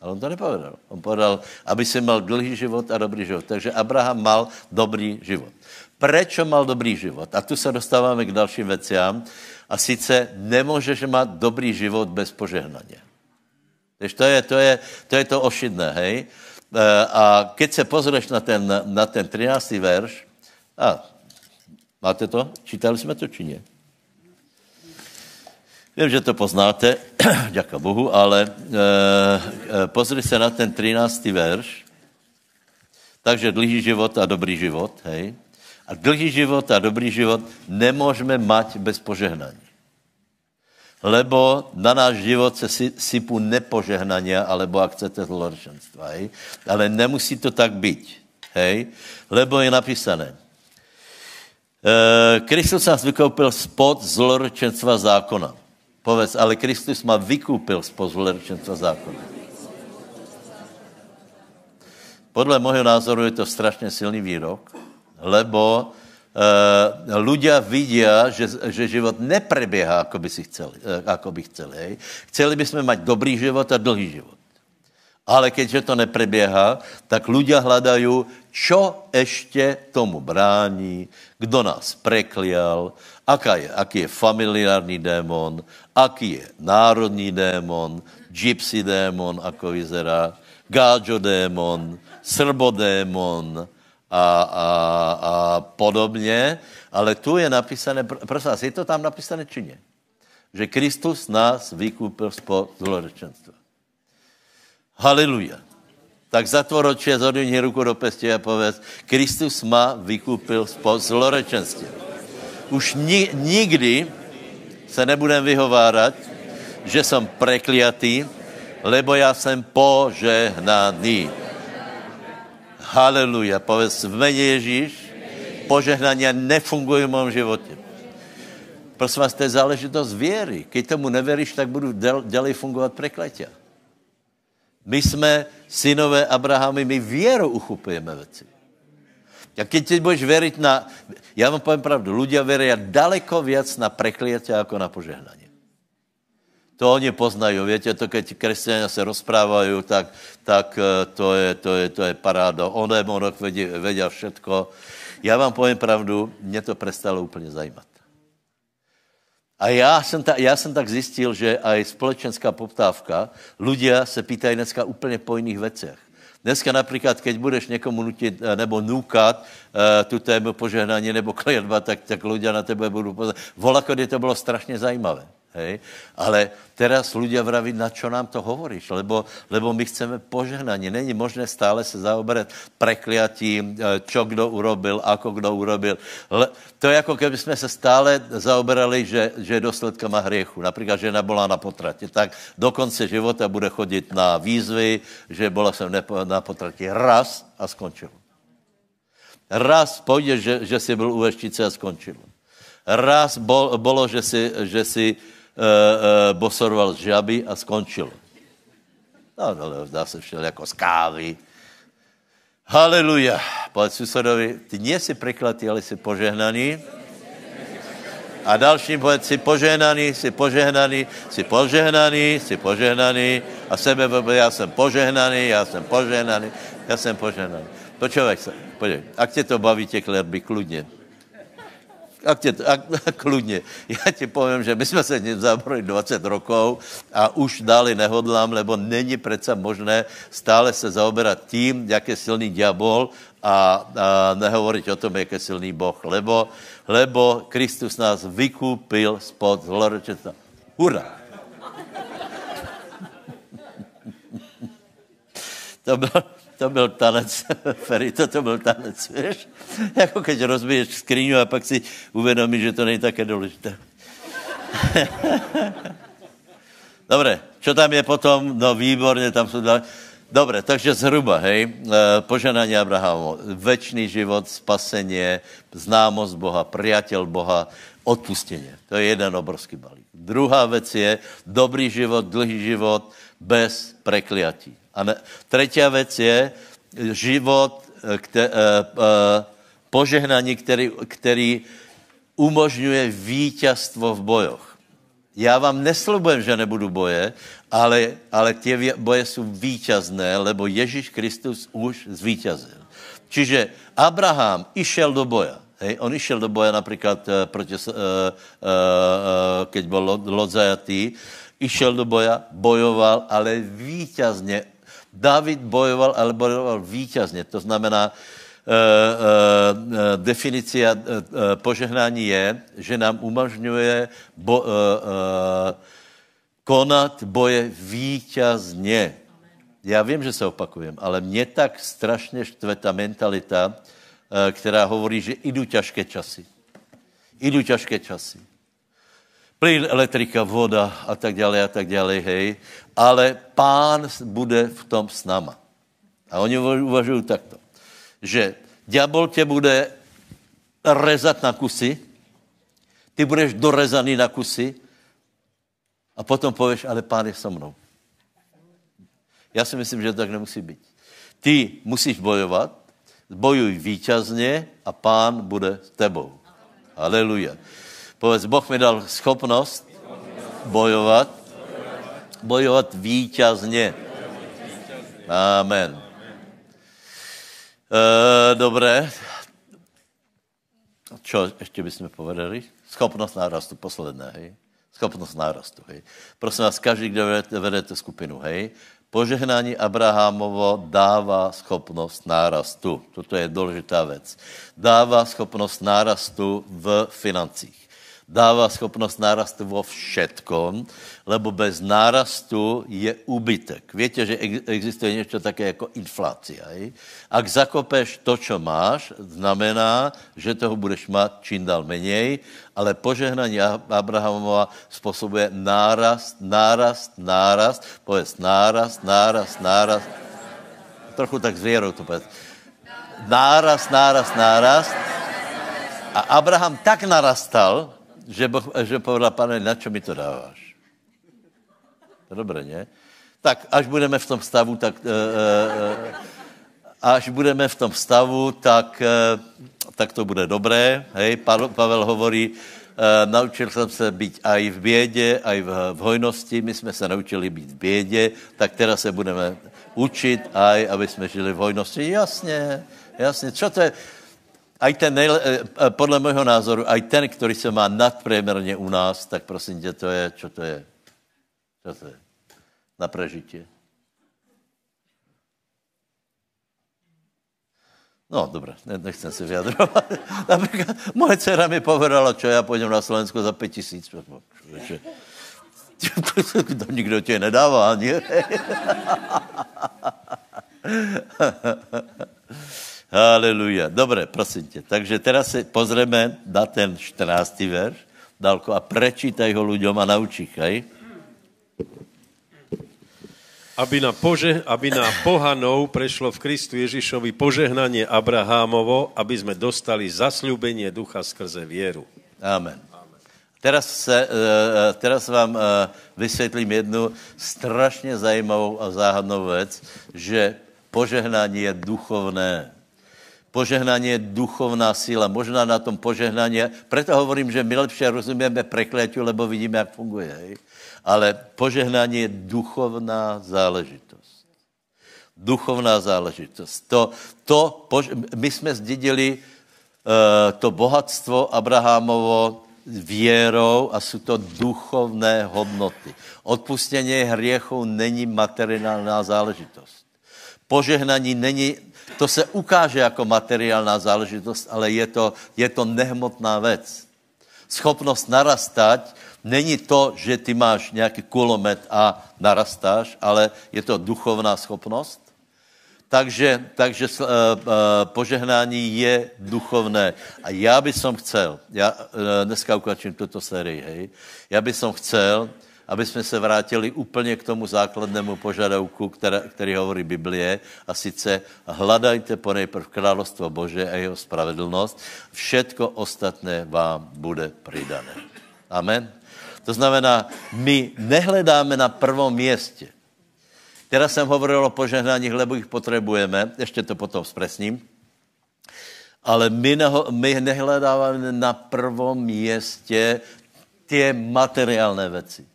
Ale on to nepovedal. On povedal, aby si mal dlhý život a dobrý život. Takže Abraham mal dobrý život. Prečo mal dobrý život? A tu se dostáváme k dalším veciám. A sice nemůžeš mít dobrý život bez požehnání. Takže to je to, je, to, je to ošidné, hej? E, a keď se pozrieš na ten, na ten 13. verš, a máte to? Čítali jsme to, či nie? Vím, že to poznáte, děka Bohu, ale e, e, pozri se na ten 13. verš. Takže dlhý život a dobrý život, hej? A dlhý život a dobrý život nemůžeme mať bez požehnání. Lebo na náš život se sypú nepožehnania, alebo ak chcete zlorečenstva. Hej? Ale nemusí to tak být. Hej? Lebo je napísané. E, Kristus nás vykoupil spod zlorečenstva zákona. Povedz, ale Kristus má vykoupil spod zlorečenstva zákona. Podle môjho názoru je to strašně silný výrok, lebo uh, ľudia vidia, že, že život neprebieha, ako by, si chceli, uh, ako by chceli. Hej. Chceli by sme mať dobrý život a dlhý život. Ale keďže to neprebieha, tak ľudia hľadajú, čo ešte tomu brání, kdo nás preklial, aká je, aký je familiárny démon, aký je národní démon, gypsy démon, ako vyzerá, gáčo démon, srbodémon, a, a, a podobně, ale tu je napísané, prosím vás, je to tam napísané či ne? Že Kristus nás vykúpil spod zlorečenstva. Haleluja. Tak zatvor oči a zodvihni ruku do pesti a povedz, Kristus má vykúpil spod zlorečenstva. Už ni, nikdy se nebudem vyhovárat, že jsem prekliatý, lebo já jsem požehnaný. Haleluja. Povedz v mene Ježíš, požehnania nefungují v mém životě. Prosím vás, to je záležitost věry. Keď tomu neveríš, tak budu dělej fungovat prekletia. My jsme synové Abrahamy, my věrou uchupujeme věci. A keď teď budeš veriť na... Já vám povím pravdu, ľudia veria daleko viac na prekliatia jako na požehnání. To oni poznají, víte, to keď křesťania se rozprávají, tak, tak eh, to, je, to, je, to je paráda. Oné monok vědí, vědí všetko. Já vám povím pravdu, mě to přestalo úplně zajímat. A já jsem, ta, já jsem tak zjistil, že aj společenská poptávka, ľudia se pýtají dneska úplně po jiných věcech. Dneska například, keď budeš někomu nutit eh, nebo nukat uh, tu tému požehnání nebo klientba, tak, tak ľudia na tebe budou pozorovat. Volakody to bylo strašně zajímavé. Hej? Ale teraz ľudia vraví, na čo nám to hovoríš, lebo, lebo my chceme požehnanie. Není možné stále se zaoberať prekliatím, e, čo kdo urobil, ako kdo urobil. Le, to je jako keby jsme se stále zaoberali, že, že je má hriechu. Například žena byla na potratě, tak do konce života bude chodit na výzvy, že byla jsem na potratě raz a skončil. Raz půjde, že, že si byl u veštice a skončil. Raz bol, bolo, že si, že si uh, uh, bosoroval žaby a skončilo. No, no, no, dá se všel jako z kávy. Haleluja. Povedz susedovi, ty nie si preklatý, ale si požehnaný. A dalším povedz, si požehnaný, si požehnaný, si požehnaný, si požehnaný. A sebe já jsem požehnaný, já jsem požehnaný, já jsem požehnaný. Počúvaj sa, poďaj. Ak te to baví, tie klerby, kľudne. Ak te, ak, kľudne. Ja ti poviem, že my sme sa dnes zabrali 20 rokov a už dále nehodlám, lebo není predsa možné stále sa zaoberať tým, jak je silný diabol a, a nehovoriť o tom, jak je silný Boh. Lebo, lebo Kristus nás vykúpil spod zlorečenstva. Hurá! To bylo, to byl tanec, Ferry, to, to byl tanec, víš? Jako keď rozbiješ skriňu a pak si uvědomíš, že to není také důležité. Dobre, čo tam je potom? No výborně, tam jsou dva... Dobre, takže zhruba, hej, e, poženanie Abrahamu, večný život, spasenie, známost Boha, priateľ Boha, odpustenie. To je jeden obrovský balík. Druhá vec je dobrý život, dlhý život bez prekliatí. A ne, tretia vec je život, kte, uh, uh, požehnaní, který, který umožňuje víťazstvo v bojoch. Já vám neslubujem, že nebudu boje, ale, ale tie boje jsou víťazné, lebo Ježíš Kristus už zvíťazil. Čiže Abraham išel do boja. Hej, on išel do boja napríklad uh, proti, uh, keď bol Lot zajatý, išel do boja, bojoval, ale víťazne David bojoval, ale bojoval víťazně. To znamená, Uh, uh, definicia uh, požehnání je, že nám umožňuje bo, konat boje víťazně. Já vím, že se opakujem, ale mě tak strašně štve ta mentalita, která hovorí, že idú ťažké časy. Idú ťažké časy plyn, elektrika, voda a tak dále a tak dále, hej. Ale pán bude v tom s náma. A oni uvažují takto, že diabol tě bude rezat na kusy, ty budeš dorezaný na kusy a potom pověš, ale pán je so mnou. Já si myslím, že to tak nemusí být. Ty musíš bojovat, bojuj víťazně a pán bude s tebou. Aleluja. Povedz, Boh mi dal schopnost bojovat, bojovat víťazně. Amen. E, dobré. Čo ještě bychom povedali? Schopnost nárastu, posledné, hej? Schopnost nárastu, hej? Prosím vás, každý, kdo vedete skupinu, hej? Požehnání Abrahamovo dává schopnost nárastu. Toto je důležitá věc. Dává schopnost nárastu v financích dává schopnost nárastu vo všetkom, lebo bez nárastu je úbytek. Víte, že existuje něco také jako inflácia. Je? Ak zakopeš to, čo máš, znamená, že toho budeš mať čím dál menej, ale požehnání Abrahamova způsobuje nárast, nárast, nárast, povedz nárast, nárast, nárast, trochu tak s vierou to povedz. Nárast, nárast, nárast. A Abraham tak narastal, že, boh, že povedal, pane, na čo mi to dáváš? Dobre, nie? Tak až budeme v tom stavu, tak... E, e, až budeme v tom stavu, tak, e, tak to bude dobré. Hej, Pavel hovorí, e, naučil jsem se být aj v bědě, aj v, v hojnosti. My jsme se naučili být v bědě, tak teraz se budeme učit aj, aby jsme žili v hojnosti. Jasně, jasně. Čo to je? Aj ten, nejle, eh, eh, podle mého názoru, aj ten, který se má nadpriemerně u nás, tak prosím tě, to je, čo to je? Čo to je? Na prežitie. No, dobré, nechcem se vyjadrovat. Například moje dcera mi povedala, čo já půjdem na Slovensko za pět tisíc. To nikdo tě nedává, nie? Haleluja. Dobre, prosím tě. Takže teraz se pozrieme na ten 14. verš, Dalko, a prečítaj ho ľuďom a nauč ich? Aby na, pože, aby na pohanov prešlo v Kristu Ježišovi požehnanie Abrahámovo, aby sme dostali zasľúbenie ducha skrze vieru. Amen. Teraz, se, uh, teraz vám uh, vysvětlím jednu strašně zajímavou a záhadnou věc, že požehnání je duchovné. Požehnanie je duchovná síla. Možná na tom požehnanie, preto hovorím, že my lepšie rozumieme prekleťu, lebo vidíme, jak funguje. Hej? Ale požehnanie je duchovná záležitosť. Duchovná záležitosť. To, to, my jsme zdědili uh, to bohatstvo Abrahamovo věrou a jsou to duchovné hodnoty. Odpustění hriechov není materiálná záležitost. Požehnaní není to se ukáže jako materiálná záležitost, ale je to, je to nehmotná věc. Schopnost narastať není to, že ty máš nějaký kulomet a narastáš, ale je to duchovná schopnost. Takže, takže uh, uh, požehnání je duchovné. A já bych som chcel, já uh, dneska ukončím tuto sérii, hej, já bych som chcel, aby jsme se vrátili úplně k tomu základnému požadavku, které, který hovorí Biblie, a sice hledajte po nejprv královstvo Bože a jeho spravedlnost, všetko ostatné vám bude přidané. Amen. To znamená, my nehledáme na prvom městě. Teraz jsem hovoril o požehnáních, lebo jich potřebujeme, ještě to potom zpresním, ale my, neho, my nehledáme na prvom městě ty materiálné věci.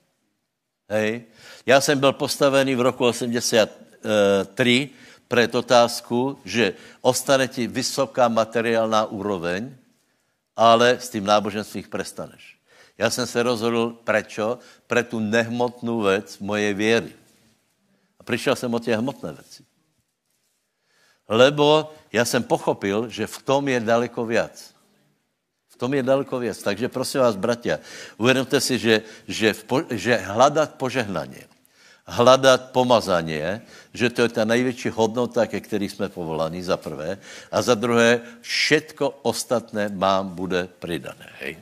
Hej. Já jsem byl postavený v roku 83 před otázku, že ostane ti vysoká materiálná úroveň, ale s tím náboženstvím prestaneš. Já jsem se rozhodl, prečo? Pre tu nehmotnou věc mojej věry. A přišel jsem o těch hmotné věci. Lebo já jsem pochopil, že v tom je daleko viac. V tom je daleko věc. Takže prosím vás, bratia, uvědomte si, že, že, po, že hledat požehnaně, hledat pomazání, že to je ta největší hodnota, ke který jsme povolaní, za prvé. A za druhé, všetko ostatné mám bude pridané. Hej.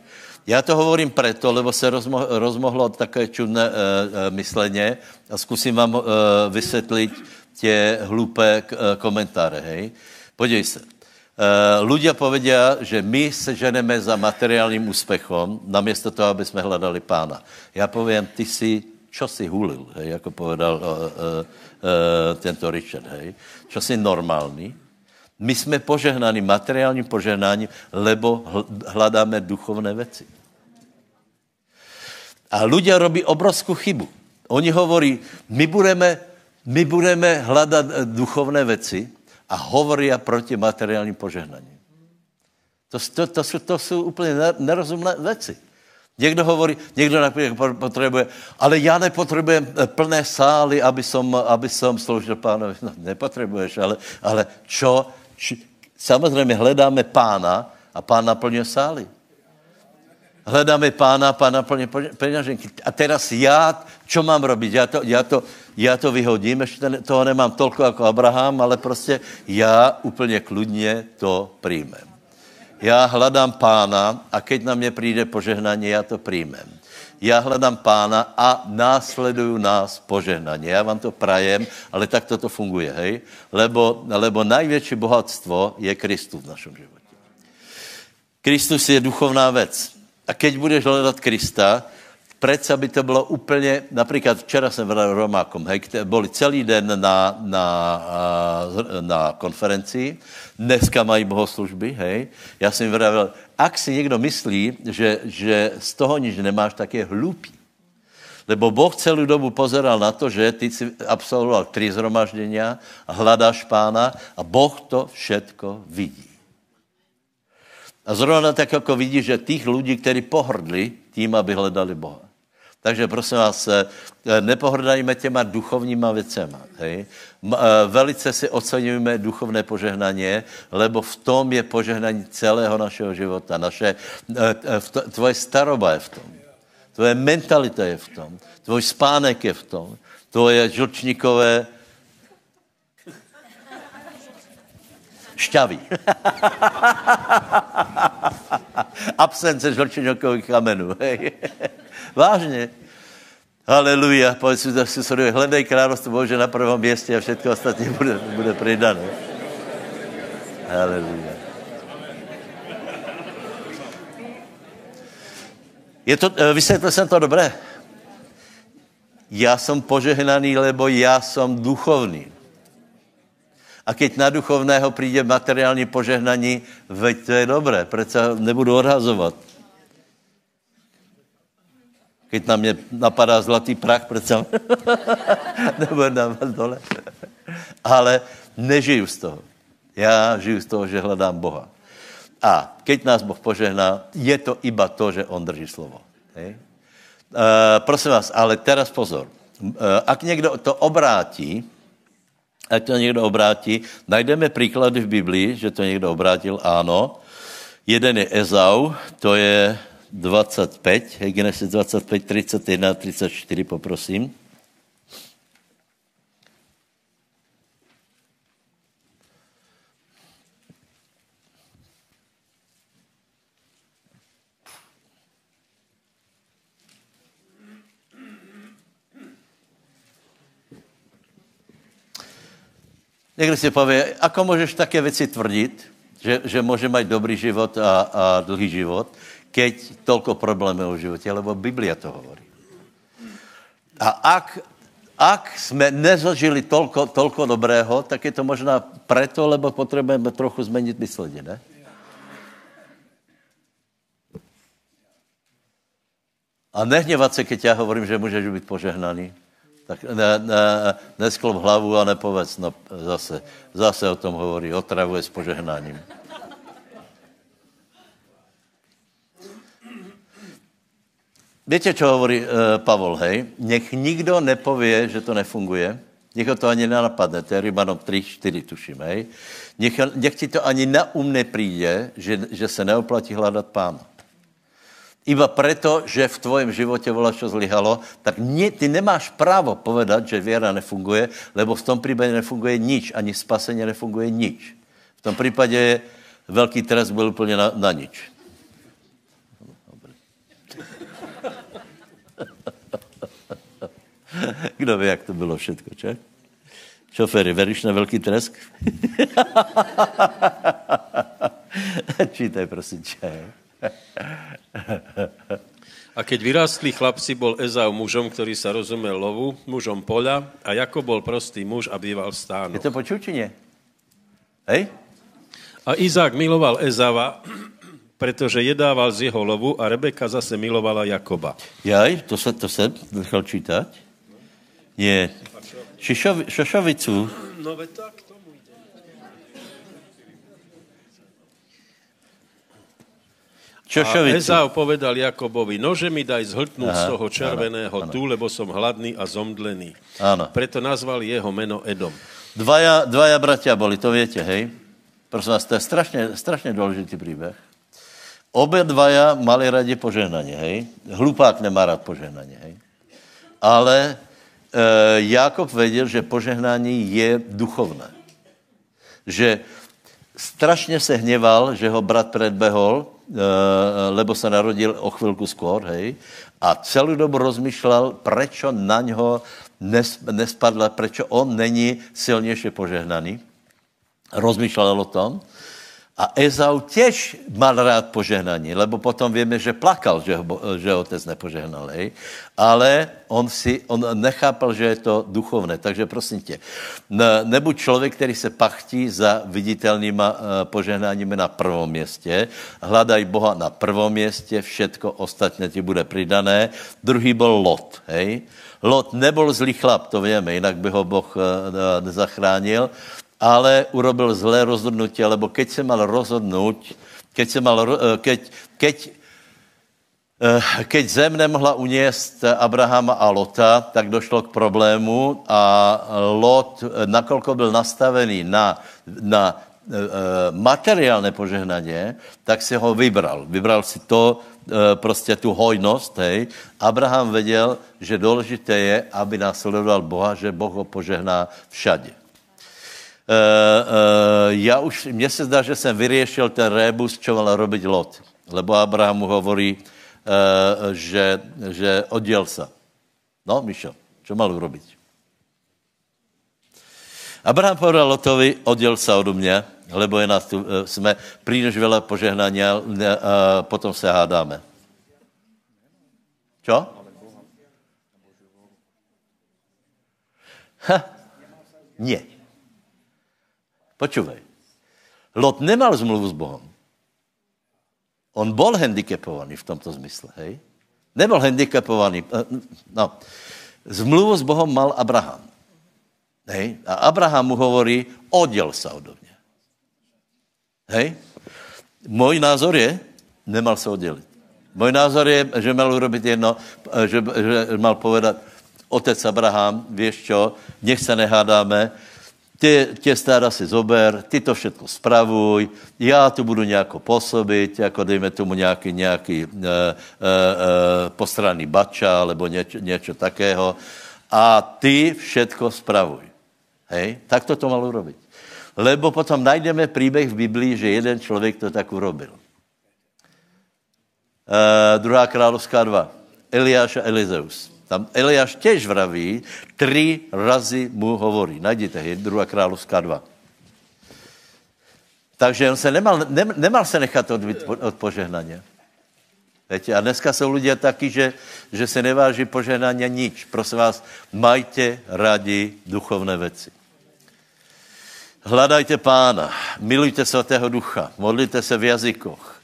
Já to hovorím preto, lebo se rozmo, rozmohlo také čudné e, e, mysleně a zkusím vám e, vysvětlit tě hlupé e, komentáře. Hej. Podívej se. Uh, ľudia povedia, že my se ženeme za materiálním úspechom, namiesto toho, aby jsme hledali pána. Já povím, ty si, čo si hulil, hej, jako povedal uh, uh, uh, tento Richard, hej, čo si normální. My jsme požehnaní materiálním požehnáním, lebo hledáme duchovné věci. A ľudia robí obrovskou chybu. Oni hovorí, my budeme, my budeme hledat duchovné věci, a hovoria proti materiálním požehnaním. To, to, to, jsou, to jsou úplně nerozumné věci. Někdo hovorí, někdo potřebuje, ale já nepotřebuji eh, plné sály, aby som, aby som sloužil pánovi. No, nepotřebuješ, ale, ale čo, či, samozřejmě hledáme pána a pán naplňuje sály. Hledáme pána, pán naplňuje peněženky. A teraz já, čo mám robiť? Já to, já to, já to vyhodím, ještě toho nemám tolko jako Abraham, ale prostě já úplně kludně to přijmem. Já hledám pána a keď na mě přijde požehnání, já to přijmem. Já hledám pána a následuju nás požehnání. Já vám to prajem, ale tak toto funguje, hej? Lebo, lebo největší bohatstvo je Kristus v našem životě. Kristus je duchovná věc. A keď budeš hledat Krista, Predsa by to bylo úplně, například včera jsem vedl Romákom, hej, byli celý den na, na, na konferenci, dneska mají bohoslužby, hej. Já jsem vravil, ak si někdo myslí, že, že z toho nič nemáš, tak je hlupý. Lebo Boh celou dobu pozeral na to, že ty si absolvoval tři zhromažděnia a hledáš pána a Boh to všetko vidí. A zrovna tak, jako vidí, že těch lidí, kteří pohrdli tím, aby hledali Boha. Takže prosím vás, eh, nepohrdajme těma duchovníma věcema. Hej? Eh, velice si ocenujeme duchovné požehnání, lebo v tom je požehnání celého našeho života. Naše, eh, tvoje staroba je v tom. Tvoje mentalita je v tom. Tvoj spánek je v tom. Tvoje žlčníkové šťavy. Absence žlčníkových kamenů. Vážně. Haleluja. Povedz si, že si hledej královstvo Bože na prvom městě a všetko ostatní bude, bude přidané. Haleluja. Je to, eh, vysvětlil jsem to dobré? Já jsem požehnaný, lebo já jsem duchovný. A keď na duchovného přijde materiální požehnání, veď to je dobré, přece nebudu odhazovat. Keď na mě napadá zlatý prach, přece nebudu dávat dole. Ale nežiju z toho. Já žiju z toho, že hledám Boha. A keď nás Boh požehná, je to iba to, že On drží slovo. Hej? Uh, prosím vás, ale teraz pozor. Uh, ak někdo to obrátí, ak to někdo obrátí, najdeme příklady v Biblii, že to někdo obrátil, ano. Jeden je Ezau, to je 25, Genesis 25, 31, 34, poprosím. Někdo si pově, ako můžeš také věci tvrdit, že, že může mít dobrý život a, a dlhý život, keď tolko problémů v životě, lebo Biblia to hovorí. A ak, ak jsme nezažili tolko, tolko dobrého, tak je to možná preto, lebo potřebujeme trochu změnit myslení, ne? A nehněvat se, keď já hovorím, že můžeš být požehnaný. Tak ne, ne, nesklop hlavu a nepovedz, no zase, zase o tom hovorí, otravuje s požehnáním. Víte, čo hovorí uh, Pavol, hej? Nech nikdo nepově, že to nefunguje, nech ho to ani nenapadne, to je Rybanom 3, 4, tuším, hej? Nech, nech ti to ani na um nepríde, že, že se neoplatí hledat pána. Iba preto, že v tvojom životě volá, čo zlyhalo, tak nie, ty nemáš právo povedat, že věra nefunguje, lebo v tom případě nefunguje nič, ani spasení nefunguje nič. V tom případě velký trest byl úplně na, na nič. Kdo ví, jak to bylo všetko, čo? Šoféry, veríš na velký tresk? Čítaj, prosím, čaj. A keď vyrástli chlapci, bol Ezau mužom, ktorý sa rozumel lovu, mužom poľa, a Jakob bol prostý muž a býval v stánu. Je to počučenie? Hej? A Izák miloval Ezava, pretože jedával z jeho lovu a Rebeka zase milovala Jakoba. Jaj, to se, to se nechal čítať? Nie. Šošovicu. No tak, to A Ezau povedal Jakobovi, nože mi daj zhltnúť Aha, z toho červeného áno, tu, lebo som hladný a zomdlený. Áno. Preto nazval jeho meno Edom. Dvaja, dvaja bratia boli, to viete, hej? Prosím vás, to je strašne, strašne dôležitý príbeh. Obe dvaja mali radi požehnanie, hej? Hlupák nemá rád požehnanie, hej? Ale e, Jakob vedel, že požehnání je duchovné. Že strašně se hněval, že ho brat predbehol, Eh, lebo se narodil o chvilku skôr, hej, a celou dobu rozmýšlel, prečo na něho nespadla, prečo on není silnější požehnaný. Rozmýšlel o tom a Ezau těž mal rád požehnání, lebo potom víme, že plakal, že, ho, že otec nepožehnal. Hej? Ale on, si, on nechápal, že je to duchovné. Takže prosím tě, ne, nebuď člověk, který se pachtí za viditelnýma uh, požehnáními na prvom městě. Hledaj Boha na prvom městě, všetko ostatně ti bude pridané. Druhý byl Lot. Hej? Lot nebyl zlý chlap, to víme, jinak by ho Boh uh, nezachránil ale urobil zlé rozhodnutí, lebo keď se mal rozhodnout, keď se mal, eh, keď, keď, eh, keď zem nemohla uniesť Abrahama a Lota, tak došlo k problému a Lot, eh, nakolko byl nastavený na, na materiálne požehnanie, tak si ho vybral. Vybral si to, prostě tu hojnost, hej. Abraham věděl, že důležité je, aby následoval Boha, že Boh ho požehná všade. Uh, uh, já už, mně se zdá, že jsem vyriešil ten rébus, čo mal robiť Lot. Lebo Abraham mu hovorí, uh, že, že odděl se. No, Mišo, čo mal urobiť? Abraham povedal Lotovi, odděl se od mě, lebo je nás tu, jsme príliš veľa požehnania, uh, potom se hádáme. Čo? Ha, nie. Počúvaj. Lot nemal zmluvu s Bohom. On bol handicapovaný v tomto zmysle, hej? Nebol handicapovaný. Eh, no. Zmluvu s Bohom mal Abraham. Hej? A Abraham mu hovorí, oddel sa odo mňa. Hej? Môj názor je, nemal sa oddeliť. Môj názor je, že mal urobiť jedno, eh, že, že mal povedať, otec Abraham, vieš čo, nech sa nehádáme, tie, tie stáda si zober, ty to všetko spravuj, já tu budu nějako pôsobiť, jako dejme tomu nějaký, nějaký e, e, e, postranný bača, alebo niečo, niečo takého a ty všetko spravuj. Hej? Tak to to mal urobiť. Lebo potom najdeme príbeh v Biblii, že jeden člověk to tak urobil. E, druhá královská 2. Eliáš a Elizeus. Tam Eliáš těž vraví, tři razy mu hovorí. Najděte je, druhá královská 2. Takže on se nemal, ne, nemal se nechat odbít od požehnání. Víte, a dneska jsou lidé taky, že, že se neváží požehnání nič. Prosím vás, majte rádi duchovné věci. Hledajte pána, milujte svatého ducha, modlite se v jazykoch,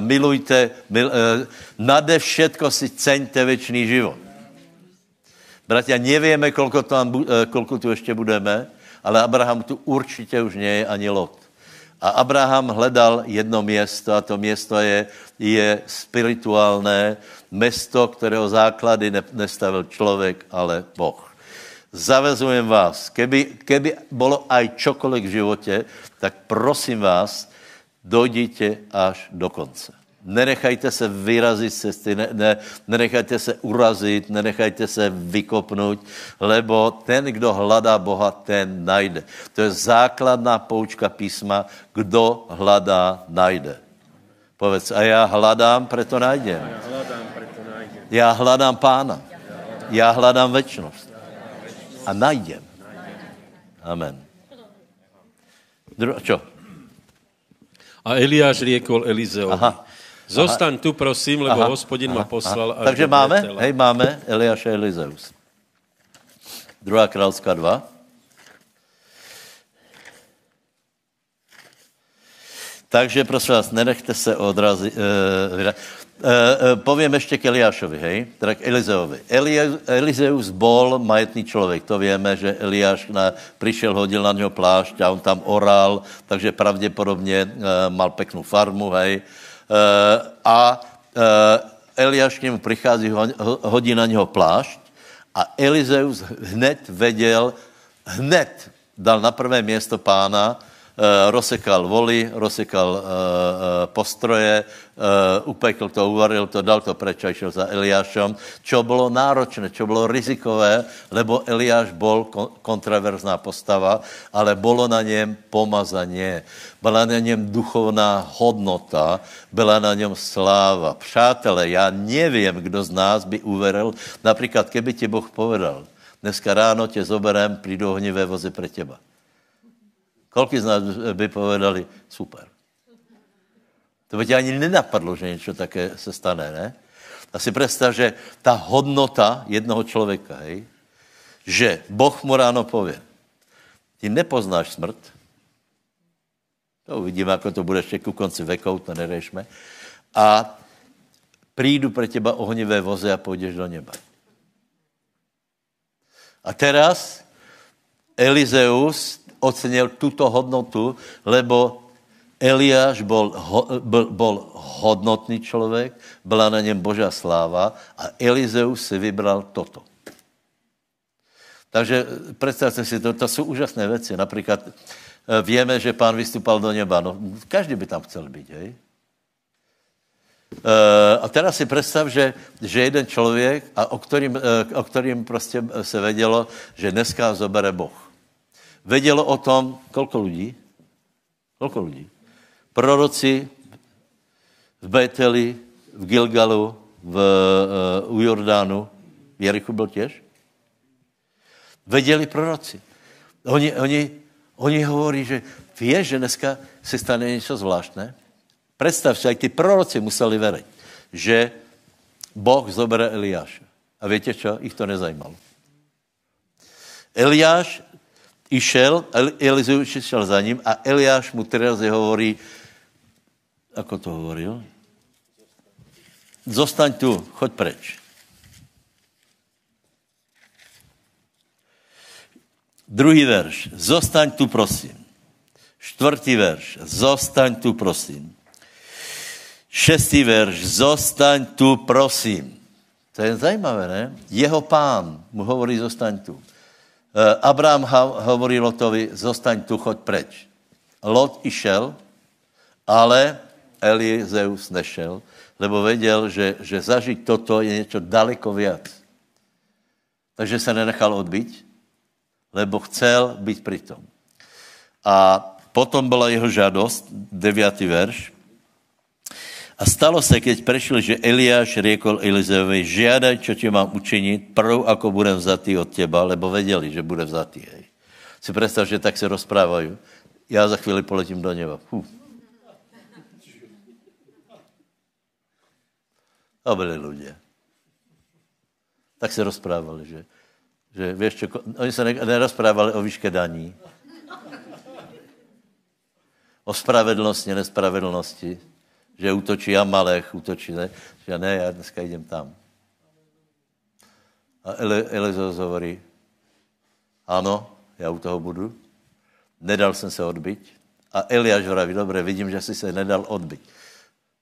milujte, mil, e, nade všetko si ceňte věčný život. Bratia, nevieme, koľko, tam, koľko tu ještě budeme, ale Abraham tu určitě už nie je ani Lot. A Abraham hledal jedno město a to město je, je spirituálné město, kterého základy nestavil člověk, ale Boh. Zavezujem vás, keby, keby bolo aj čokoľvek v životě, tak prosím vás, dojdite až do konce. Nenechajte se vyrazit z cesty, ne, ne, nenechajte se urazit, nenechajte se vykopnout, lebo ten, kdo hledá Boha, ten najde. To je základná poučka písma, kdo hledá, najde. Povedz, a já hledám, preto najdem. Já hledám pána. Já hledám večnost. A najdem. Amen. Dru- čo? A Eliáš riekol Elizeovi. Aha. Zostaň tu, prosím, lebo aha, hospodin aha, ma poslal. Aha. Takže máme, tela. hej, máme Eliáš a Elizeus. Druhá kráľská 2. Takže prosím vás, nenechte se odrazit. Uh, Uh, uh, poviem ešte k Eliášovi, hej, teda k Elizeovi. Elizeus bol majetný človek, to vieme, že Eliáš na, prišiel, hodil na něho plášť a on tam oral, takže pravděpodobně uh, mal peknú farmu, hej. Uh, a uh, Eliáš k němu prichází, hodí na něho plášť a Elizeus hned vedel, hned dal na prvé město pána, rozsekal voly, rozsekal uh, uh, postroje, upekl to, uvaril to, dal to preč a išiel za Eliášom, čo bolo náročné, čo bolo rizikové, lebo Eliáš bol kon- kontraverzná postava, ale bolo na něm pomazanie, byla na něm duchovná hodnota, byla na něm sláva. Přátelé, já nevím, kdo z nás by uveril, například, keby ti Boh povedal, dneska ráno tě zoberem, prídu ohnivé vozy pre teba. Koľko z nás by povedali, super. To by ti ani nenapadlo, že něco také se stane, ne? A si představ, že ta hodnota jednoho člověka, hej, že Boh mu ráno pově, ty nepoznáš smrt, to uvidíme, ako to bude ještě ku konci vekov, to nerešme, a prídu pre teba ohnivé voze a půjdeš do neba. A teraz Elizeus ocenil tuto hodnotu, lebo Eliáš bol, bol, bol hodnotný člověk, byla na něm Božá sláva a Elizeus si vybral toto. Takže představte si, to, to jsou úžasné věci. Například eh, víme, že pán vystupal do neba. No, každý by tam chcel být, hej? Eh, a teraz si představ, že, že jeden člověk, a o kterým, eh, o kterým prostě se vědělo, že dneska zobere Boh. Vědělo o tom, kolko lidí? Kolko lidí? Proroci v Beteli, v Gilgalu, v, uh, u Jordánu, v Jerichu byl těž? Věděli proroci. Oni, oni, oni hovorí, že víš, že dneska se stane něco zvláštné? Představ si, jak ty proroci museli veriť, že Boh zobere Eliáša. A víte čo? Ich to nezajímalo. Eliáš išel, Elizeus išel za ním a Eliáš mu teraz je hovorí, ako to hovoril? Zostaň tu, choď preč. Druhý verš. Zostaň tu, prosím. Štvrtý verš. Zostaň tu, prosím. Šestý verš. Zostaň tu, prosím. To je zajímavé, ne? Jeho pán mu hovorí, zostaň tu. Eh, Abraham hovorí Lotovi, zostaň tu, choď preč. Lot išel, ale Elizeus nešel, lebo vedel, že, že zažiť toto je niečo daleko viac. Takže se nenechal odbiť, lebo chcel byť pri tom. A potom byla jeho žádost, deviatý verš, a stalo se, keď prešli, že Eliáš riekol Elizeovi, žiadaj, čo ti mám učiniť, prv, ako budem vzatý od teba, lebo vedeli, že bude vzatý. Hej. Si predstav, že tak se rozprávajú. Já za chvíli poletím do neba. Fú. A byli ľudia. Tak se rozprávali, že, že vieš čo, oni se nerozprávali o výške daní, o spravedlnosti, nespravedlnosti, že útočí Amalech, útočí, ne? že ne, já dneska jdem tam. A Elizeus hovorí, ano, já u toho budu, nedal jsem se odbyť. A Eliáš hovorí, dobré, vidím, že si se nedal odbyť.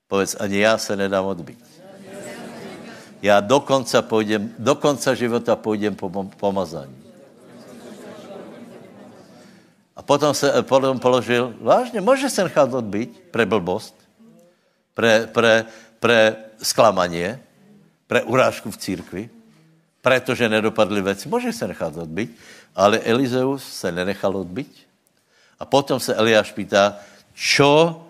Povedz, ani já se nedám odbyť. Já do konca, půjdem, do života půjdem po pomazání. A potom se potom položil, vážně, může se nechat odbyť pre blbost? Pre, pre, pre sklamanie, pre urážku v církvi, pretože nedopadli veci. Môže sa nechat odbyť, ale Elizeus se nenechal odbyť. A potom se Eliáš pýta, čo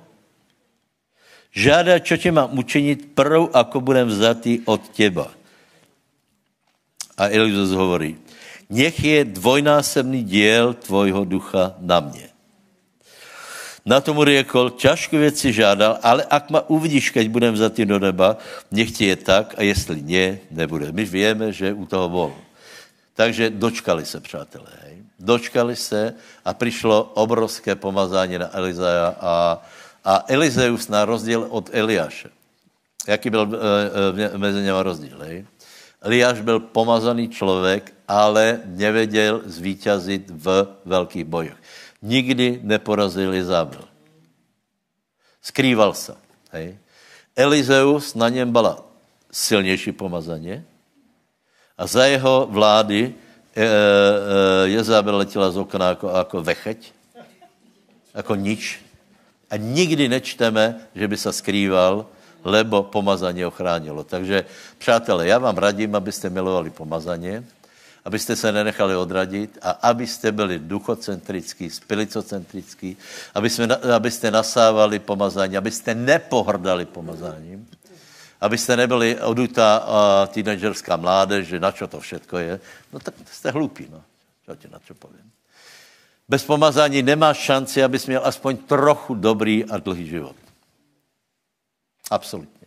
žáda, čo ti mám učiniť prv, ako budem vzatý od teba. A Elizeus hovorí, nech je dvojnásobný diel tvojho ducha na mne. Na tomu riekol, ťažkú věc si žádal, ale ak ma uvidíš, keď budem vzatý do neba, nech ti je tak a jestli nie, nebude. My víme, že u toho bol. Takže dočkali se, přátelé. Hej. Dočkali se a přišlo obrovské pomazání na Elizaja a, a Elizeus na rozdíl od Eliáše. Jaký byl e, e, mezi něma rozdíl? Hej? Eliáš byl pomazaný člověk, ale nevěděl zvíťazit v velkých bojích nikdy neporazil Izabel. Skrýval se. Hej. Elizeus na něm byla silnější pomazaně a za jeho vlády e, e, Jezabel letěla z okna jako, jako vecheť, jako nič. A nikdy nečteme, že by se skrýval, lebo pomazaně ochránilo. Takže, přátelé, já vám radím, abyste milovali pomazaně, abyste se nenechali odradit a abyste byli duchocentrický, spilicocentrický, aby jsme, abyste nasávali pomazání, abyste nepohrdali pomazáním, abyste nebyli odutá uh, teenagerská mládež, že na čo to všetko je. No tak jste hlupí, no. Čo ti na čo povím. Bez pomazání nemáš šanci, abys měl aspoň trochu dobrý a dlhý život. Absolutně.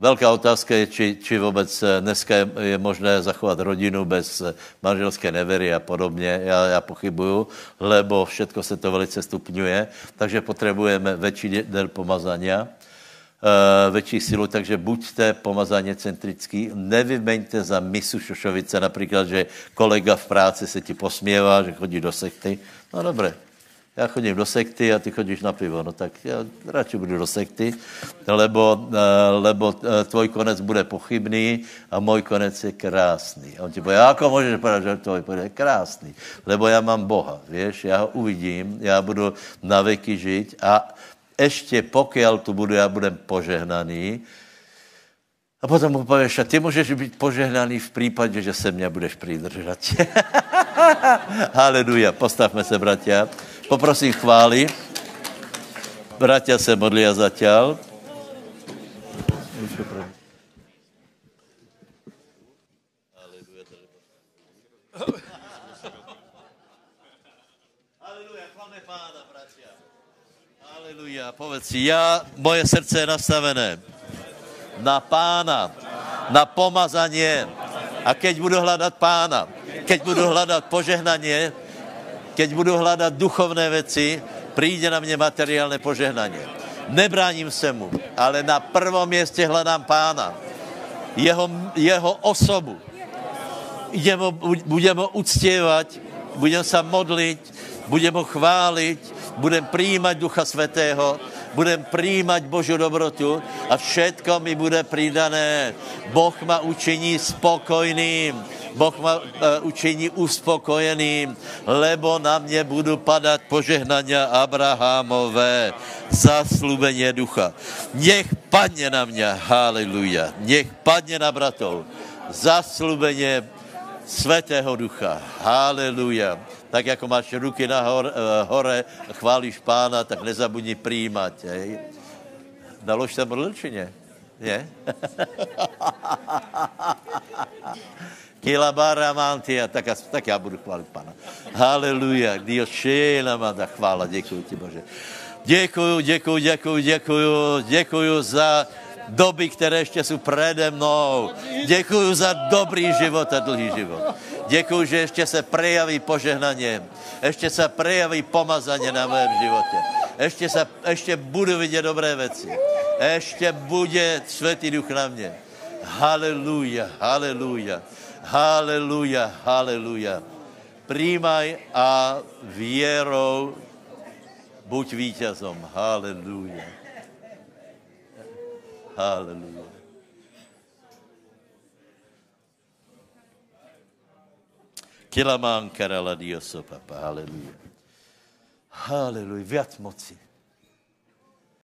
Velká otázka je, či, či vůbec eh, dneska je, je možné zachovat rodinu bez eh, manželské nevery a podobně. Já, já pochybuju, lebo všetko se to velice stupňuje, takže potřebujeme větší del pomazania, uh, větší silu, takže buďte pomazaně centrický, nevymeňte za misu Šošovice, například, že kolega v práci se ti posměvá, že chodí do sekty. No dobré, já chodím do sekty a ty chodíš na pivo. No tak já radši budu do sekty, lebo, eh, lebo eh, tvoj konec bude pochybný a můj konec je krásný. A on ti povie, ako můžeš povedať, že tvoj konec je krásný? Lebo já mám Boha, víš, já ho uvidím, já budu na veky žiť a ještě pokiaľ tu budu, já budem požehnaný, a potom mu pověš, a ty můžeš být požehnaný v případě, že se mě budeš přidržet. Haleluja, postavme se, bratia. Poprosím chvály. Bratia se modlí a zatiaľ. Aleluja, povedz si, já, moje srdce je nastavené na pána, na pomazanie. A keď budu hledat pána, keď budu hľadať požehnanie, keď budu hľadať duchovné veci, príde na mne materiálne požehnanie. Nebráním se mu, ale na prvom mieste hľadám pána. Jeho, jeho osobu. Idem ho, budem ho uctievať, budem sa modliť, budem ho chváliť, budem prijímať Ducha Svetého, budem přijímat Božu dobrotu a všetko mi bude přidané. Boh ma učiní spokojným, Boh ma uh, učiní uspokojeným, lebo na mě budou padat požehnania Abrahamové, zaslubenie ducha. Nech padne na mě, haleluja, nech padne na bratov, zaslubenie Svetého ducha, haleluja tak jako máš ruky nahor, uh, hore a chválíš pána, tak nezabudni přijímat. Hej. Dalož se modlil? Nie? Kila bara mantia, tak, tak já budu chválit Pana. Haleluja, Dios šéna manda chvála, děkuji ti Bože. Děkuju, děkuju, děkuju, děkuju, děkuju za doby, které ještě jsou přede mnou. Děkuju za dobrý život a dlhý život. Děkuju, že ještě se prejaví požehnaně. Ještě se prejaví pomazaně na mém životě. Ještě, se, ještě budu vidět dobré věci. Ještě bude Světý duch na mě. Haleluja, haleluja, haleluja, haleluja. Príjmaj a věrou buď vítězom. Haleluja. Haleluja. Kilamán karala dioso, papa. Haleluja. Haleluja. Viac moci.